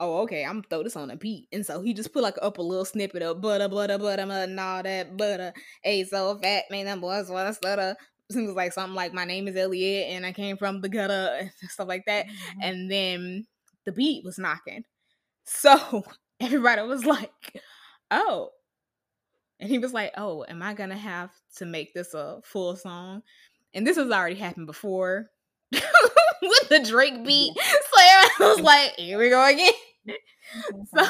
Oh, okay, I'm gonna throw this on a beat. And so he just put like up a little snippet of butter, butter, butter, butter, and all that butter. A so fat, make them boys want to stutter. Seems like something like my name is Elliot and I came from the gutter and stuff like that. Mm-hmm. And then the beat was knocking. So everybody was like, oh. And he was like, oh, am I going to have to make this a full song? And this has already happened before with the Drake beat. So I was like, here we go again. So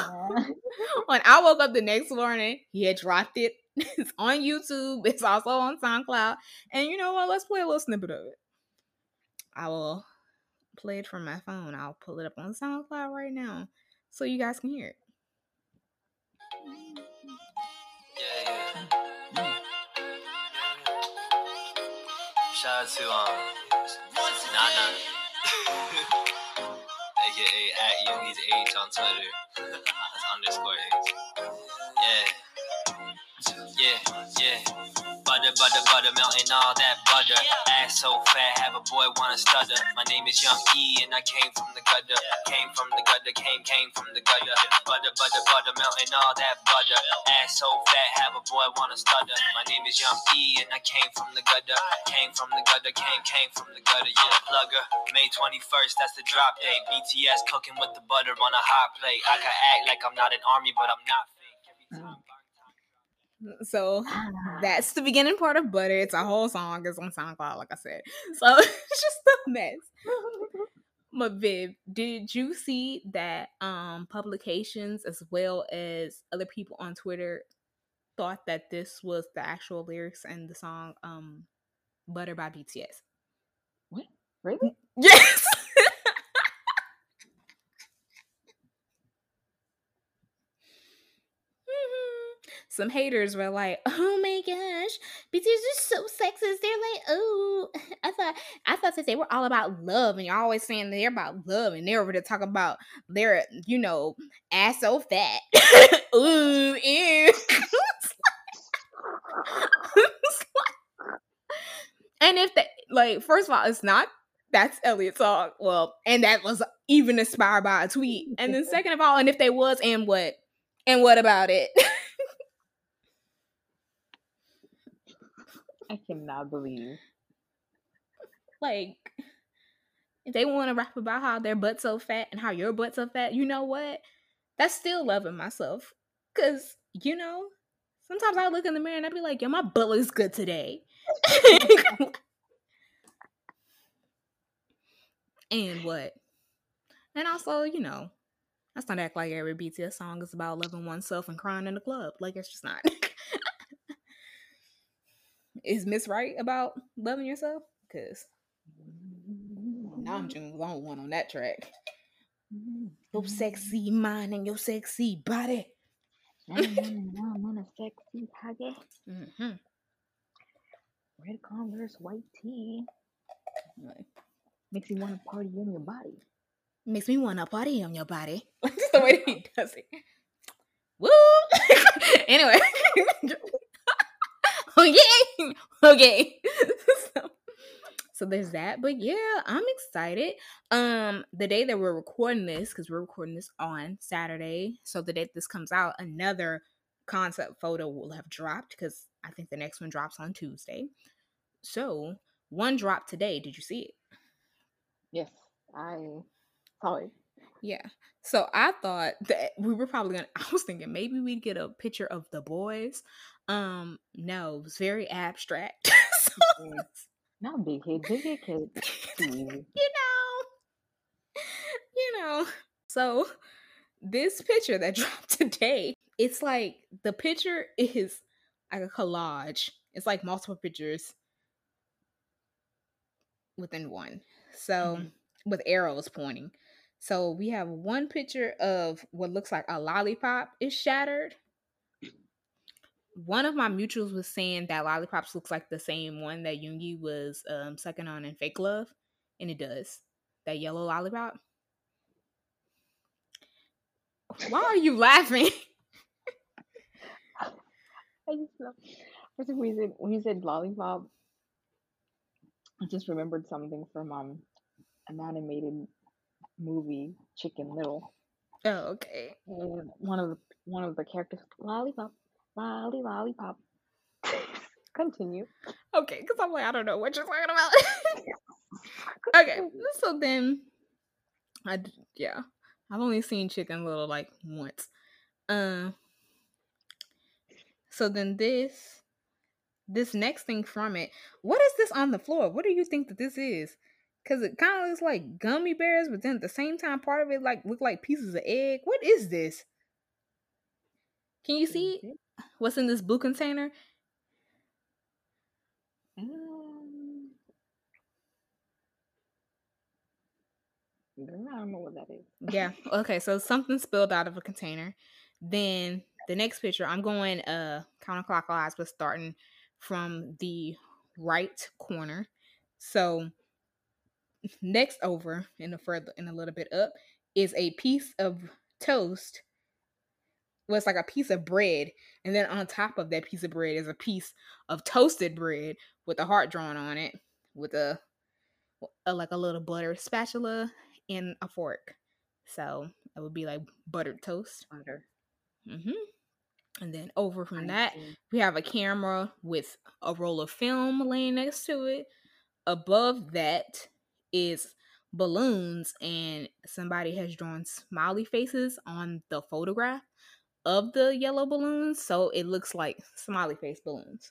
when I woke up the next morning, he had dropped it. It's on YouTube. It's also on SoundCloud. And you know what? Let's play a little snippet of it. I will play it from my phone. I'll pull it up on SoundCloud right now so you guys can hear it. Yeah, yeah. Shout out to um Nana, aka at Yoongi's H on Twitter. That's underscore H. Yeah. Yeah, yeah. Butter, butter, butter, melting all that butter. Ass so fat, have a boy wanna stutter. My name is Young E, and I came from the gutter. Came from the gutter, came, came from the gutter. Butter, butter, butter, melting all that butter. Ass so fat, have a boy wanna stutter. My name is Young E, and I came from the gutter. Came from the gutter, came, came from the gutter. Yeah, plugger. May 21st, that's the drop date. BTS cooking with the butter on a hot plate. I can act like I'm not an army, but I'm not fake. Every time. Mm. So that's the beginning part of Butter. It's a whole song. It's on SoundCloud, like I said. So it's just a mess. But Viv, did you see that um publications as well as other people on Twitter thought that this was the actual lyrics and the song um Butter by BTS? what? Really? Yes. Some haters were like, "Oh my gosh, BTS are so sexist." They're like, "Oh, I thought I thought that they were all about love, and you're always saying they're about love, and they're over to talk about their, you know, ass so fat." Ooh, ew. and if they like, first of all, it's not. That's Elliot's song. Well, and that was even inspired by a tweet. And then second of all, and if they was, and what, and what about it? I cannot believe. like, if they want to rap about how their butt's so fat and how your butt's so fat, you know what? That's still loving myself. Cause, you know, sometimes I look in the mirror and I'd be like, yo, my butt looks good today. and what? And also, you know, let's not act like every BTS song is about loving oneself and crying in the club. Like it's just not. is Miss Right about loving yourself? Because Namjoon's the only one on that track. Your sexy mind and your sexy body. I'm a sexy target. Mm-hmm. Red Converse, white tee. Makes me want to party in your body. Makes me want to party on your body. Just the way he does it. Woo! anyway. okay. Okay. so, so there's that. But yeah, I'm excited. Um, the day that we're recording this, because we're recording this on Saturday. So the day this comes out, another concept photo will have dropped because I think the next one drops on Tuesday. So one dropped today. Did you see it? Yes, I saw it. Yeah. So I thought that we were probably gonna I was thinking maybe we'd get a picture of the boys. Um, no, it was very abstract. so, Mm. Not big head, big head kid. you know. You know. So this picture that dropped today, it's like the picture is like a collage. It's like multiple pictures within one. So Mhm. with arrows pointing. So we have one picture of what looks like a lollipop is shattered. One of my mutuals was saying that lollipops looks like the same one that Yoongi was um, sucking on in Fake Love, and it does. That yellow lollipop. Why are you laughing? I just love. For some reason, when you said lollipop, I just remembered something from um an animated movie, Chicken Little. Oh, okay. And one of the one of the characters, lollipop, lolly lollipop. Continue. Okay, because I'm like, I don't know what you're talking about. okay, so then, I yeah, I've only seen Chicken Little like once. Um, so then this, this next thing from it, what is this on the floor? What do you think that this is? Cause it kind of looks like gummy bears, but then at the same time, part of it like look like pieces of egg. What is this? Can you see Mhm. What's in this blue container? Um, I don't know what that is. Yeah. Okay. So something spilled out of a container. Then the next picture, I'm going uh counterclockwise, but starting from the right corner. So next over in the further in a little bit up is a piece of toast. It's like a piece of bread, and then on top of that piece of bread is a piece of toasted bread with a heart drawn on it, with a, a like a little butter spatula and a fork. So it would be like buttered toast. Butter. hmm And then over from that, we have a camera with a roll of film laying next to it. Above that is balloons, and somebody has drawn smiley faces on the photograph of the yellow balloons. So it looks like smiley face balloons.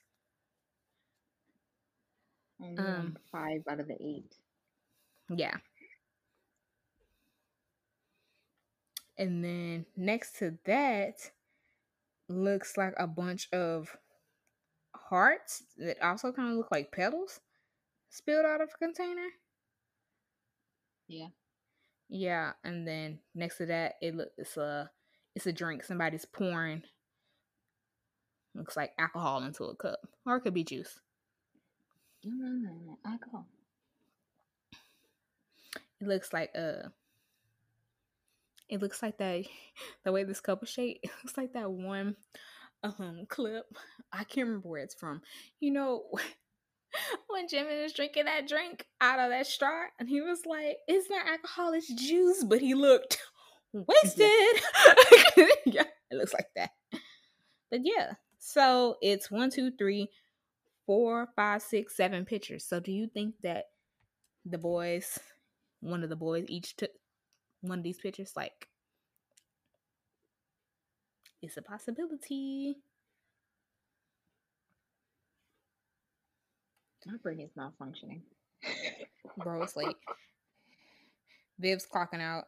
Um, five out of the eight. Yeah. And then next to that looks like a bunch of hearts that also kind of look like petals spilled out of a container. Yeah. Yeah, and then next to that it looks it's a it's a drink somebody's pouring Looks like alcohol into a cup, or it could be juice. Mm, alcohol. It looks like uh it looks like that the way this cup is shaped, it looks like that one um clip. I can't remember where it's from. You know when Jimin was drinking that drink out of that straw and he was like, It's not alcohol, it's juice, but he looked wasted. yeah, it looks like that. But yeah. So it's one, two, three, four, five, six, seven pictures. So do you think that the boys one of the boys each took one of these pictures like it's a possibility My brain is malfunctioning. bro it's like viv's clocking out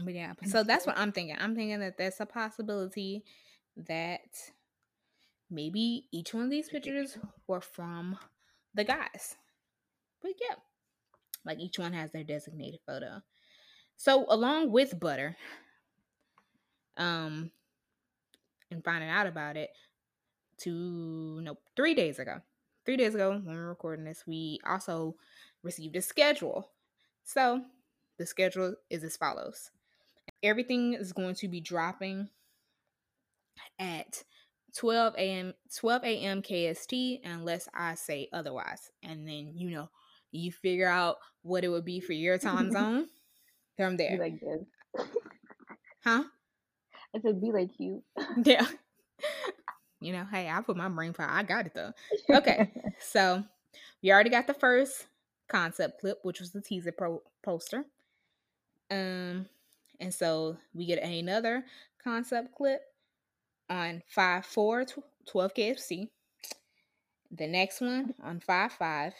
but yeah so that's what i'm thinking i'm thinking that that's a possibility that maybe each one of these pictures were from the guys but yeah like each one has their designated photo. So along with butter, um, and finding out about it two no three days ago. Three days ago when we are recording this, we also received a schedule. So the schedule is as follows. Everything is going to be dropping at 12 a.m. 12 a.m. KST unless I say otherwise. And then you know you figure out what it would be for your time zone from there. Be like this. Huh? I said, be like you. yeah. You know, hey, I put my brain power. I got it though. Okay. so we already got the first concept clip, which was the teaser pro- poster. Um, and so we get another concept clip on 5 4 12 KST. The next one on 5 5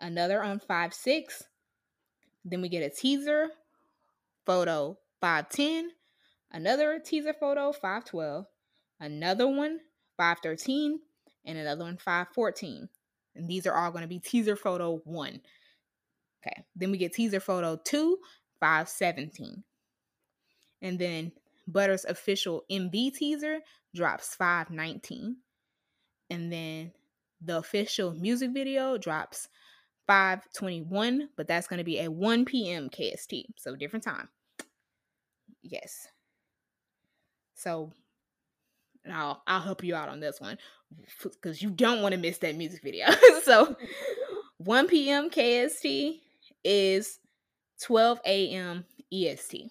another on 5 6. Then we get a teaser photo 510, another teaser photo 512, another one 513, and another one 514. And these are all going to be teaser photo 1. Okay. Then we get teaser photo 2 517. And then Butter's official MV teaser drops 519. And then the official music video drops 521, but that's going to be at 1 p.m. KST. So different time. Yes. So I'll I'll help you out on this one because you don't want to miss that music video. so 1 p.m. KST is 12 a.m. EST.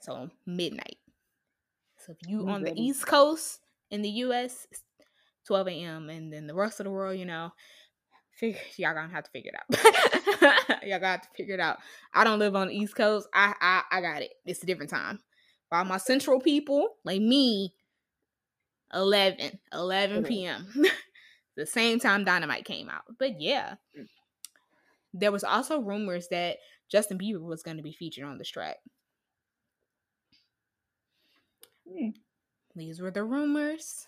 So midnight. So if you on the East Coast in the US, 12 a.m. and then the rest of the world, you know, figure y'all gonna have to figure it out. y'all got to figure it out. I don't live on the East Coast. I I I got it. It's a different time. All my central people, like me, 11, 11 p.m. the same time Dynamite came out. But yeah. Mm. There was also rumors that Justin Bieber was going to be featured on this track. Mm. These were the rumors.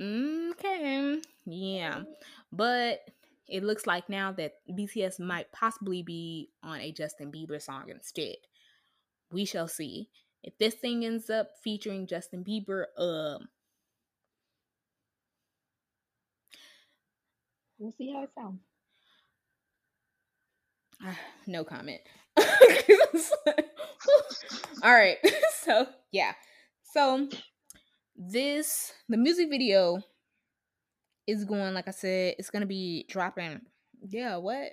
Okay. Yeah. But it looks like now that BTS might possibly be on a Justin Bieber song instead. We shall see. If this thing ends up featuring Justin Bieber, um We'll see how it sounds. Uh, no comment. All right. So, yeah. So, this the music video is going like I said, it's gonna be dropping. Yeah, what?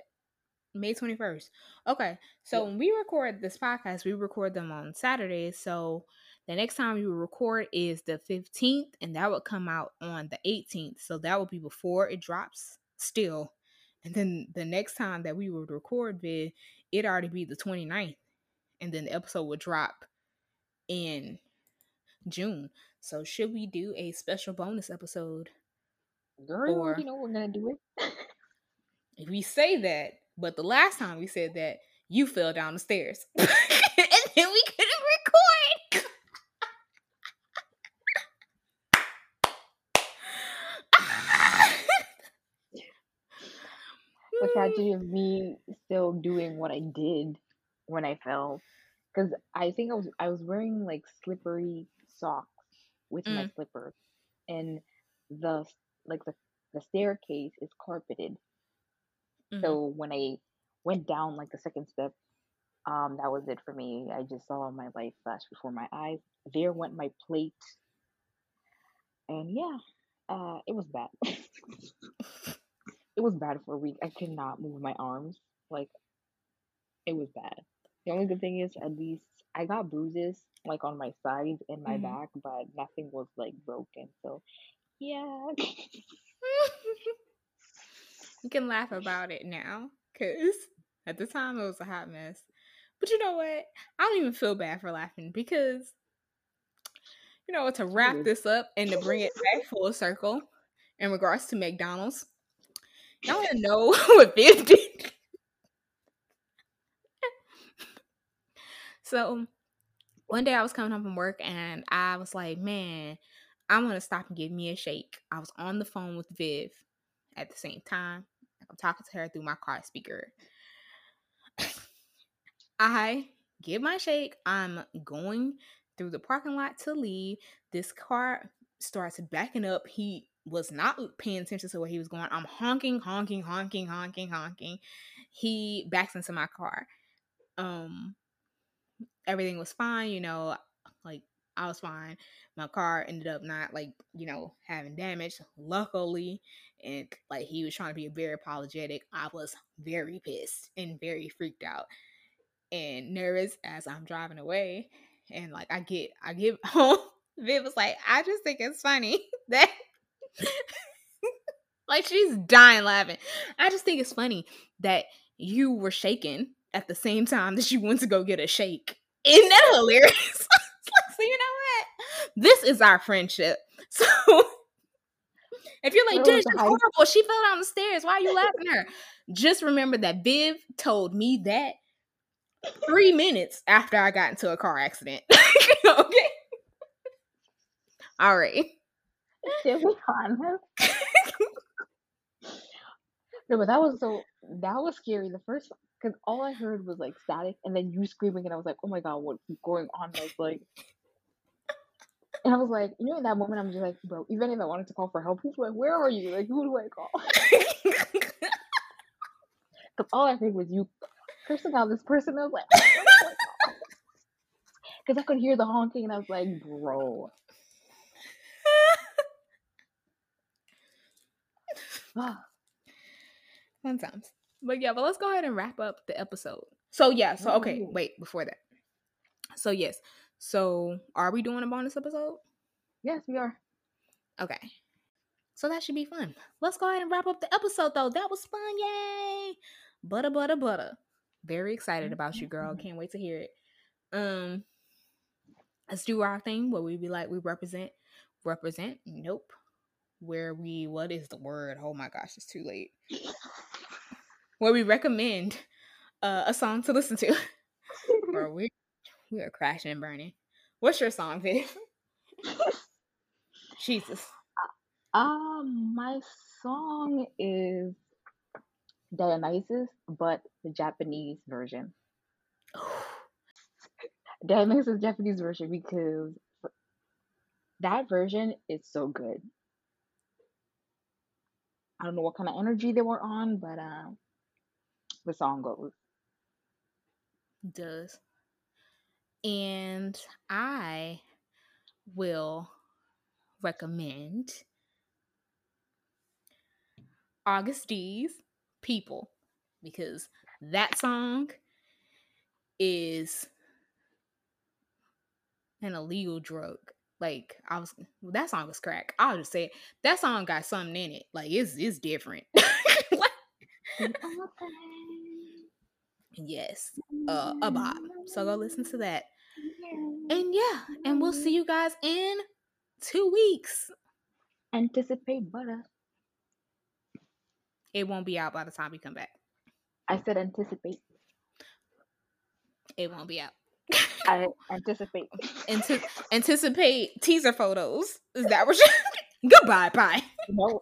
May 21st. Okay. So when we record this podcast, we record them on Saturdays. So the next time we record is the 15th, and that would come out on the 18th. So that would be before it drops still. And then the next time that we would record vid, it already be the 29th. And then the episode would drop in June. So should we do a special bonus episode? Girl, or, you know we're gonna do it. if we say that, but the last time we said that, you fell down the stairs. and then we couldn't record. Which had to me still doing what I did when I fell because I think I was I was wearing like slippery socks with my Mm. slippers, and the like the the staircase is carpeted. Mhm. So when I went down like the second step, um, that was it for me. I just saw my life flash before my eyes. There went my plate, and yeah, uh, it was bad. it was bad for a week. I could not move my arms. Like it was bad. The only good thing is at least I got bruises like on my sides and my Mhm. back, but nothing was like broken. So yeah. you can laugh about it now because at the time it was a hot mess. But you know what? I don't even feel bad for laughing because, you know, to wrap this up and to bring it back full circle in regards to McDonald's, y'all want to know what Viv did? so one day I was coming home from work and I was like, man, I'm gonna stop and give me a shake. I was on the phone with Viv at the same time. I'm talking to her through my car speaker. I give my shake. I'm going through the parking lot to leave. This car starts backing up. He was not paying attention to where he was going. I'm honking, honking, honking, honking, honking. He backs into my car. Um, everything was fine, you know, like I was fine. My car ended up not like, you know, having damage, luckily. And like he was trying to be very apologetic. I was very pissed and very freaked out and nervous as I'm driving away. And like I get I get home. Viv was like, I just think it's funny that like she's dying laughing. I just think it's funny that you were shaking at the same time that you went to go get a shake. Isn't that hilarious? Like, so you know what? This is our friendship. So if you're like, dude, she's horrible. She fell down the stairs. Why are you laughing at her? Just remember that Viv told me that three minutes after I got into a car accident. okay. All right. To be honest. No, but that was so that was scary. The first because all I heard was like static, and then you screaming, and I was like, "Oh my god, what's going on?" I was like, and I was like, you know, in that moment, I'm just like, bro. Even if I wanted to call for help, who's like, where are you? Like, who do I call? Because all I heard was you cursing out this person. I was like, because I could hear the honking, and I was like, bro. Fun times. But yeah, but let's go ahead and wrap up the episode. So yeah, so okay, wait, before that. So yes. So are we doing a bonus episode? yes, we are. Okay. So that should be fun. Let's go ahead and wrap up the episode though. That was fun. Yay. Butter, butter, butter. Very excited about you, girl. Can't wait to hear it. Um let's do our thing where we be like we represent represent. Nope. Where we what is the word? Oh my gosh, it's too late. Where we recommend uh, a song to listen to. Bro, we we are crashing and burning. What's your song, Viv? Jesus. Um, my song is Dionysus, but the Japanese version. Dionysus Japanese version because that version is so good. I don't know what kind of energy they were on, but um, the song goes. does. And I will recommend Agust D's People because that song is an illegal drug. Like I was that song was crack. I'll just say it. That song got something in it. Like it's it's different. Like, yes. Uh a bop. So go listen to that. And yeah, and we'll see you guys in two weeks. Anticipate butter. It won't be out by the time we come back. I said anticipate. It won't be out. I anticipate. Anticipate teaser photos. Is that what you? Goodbye, bye. No.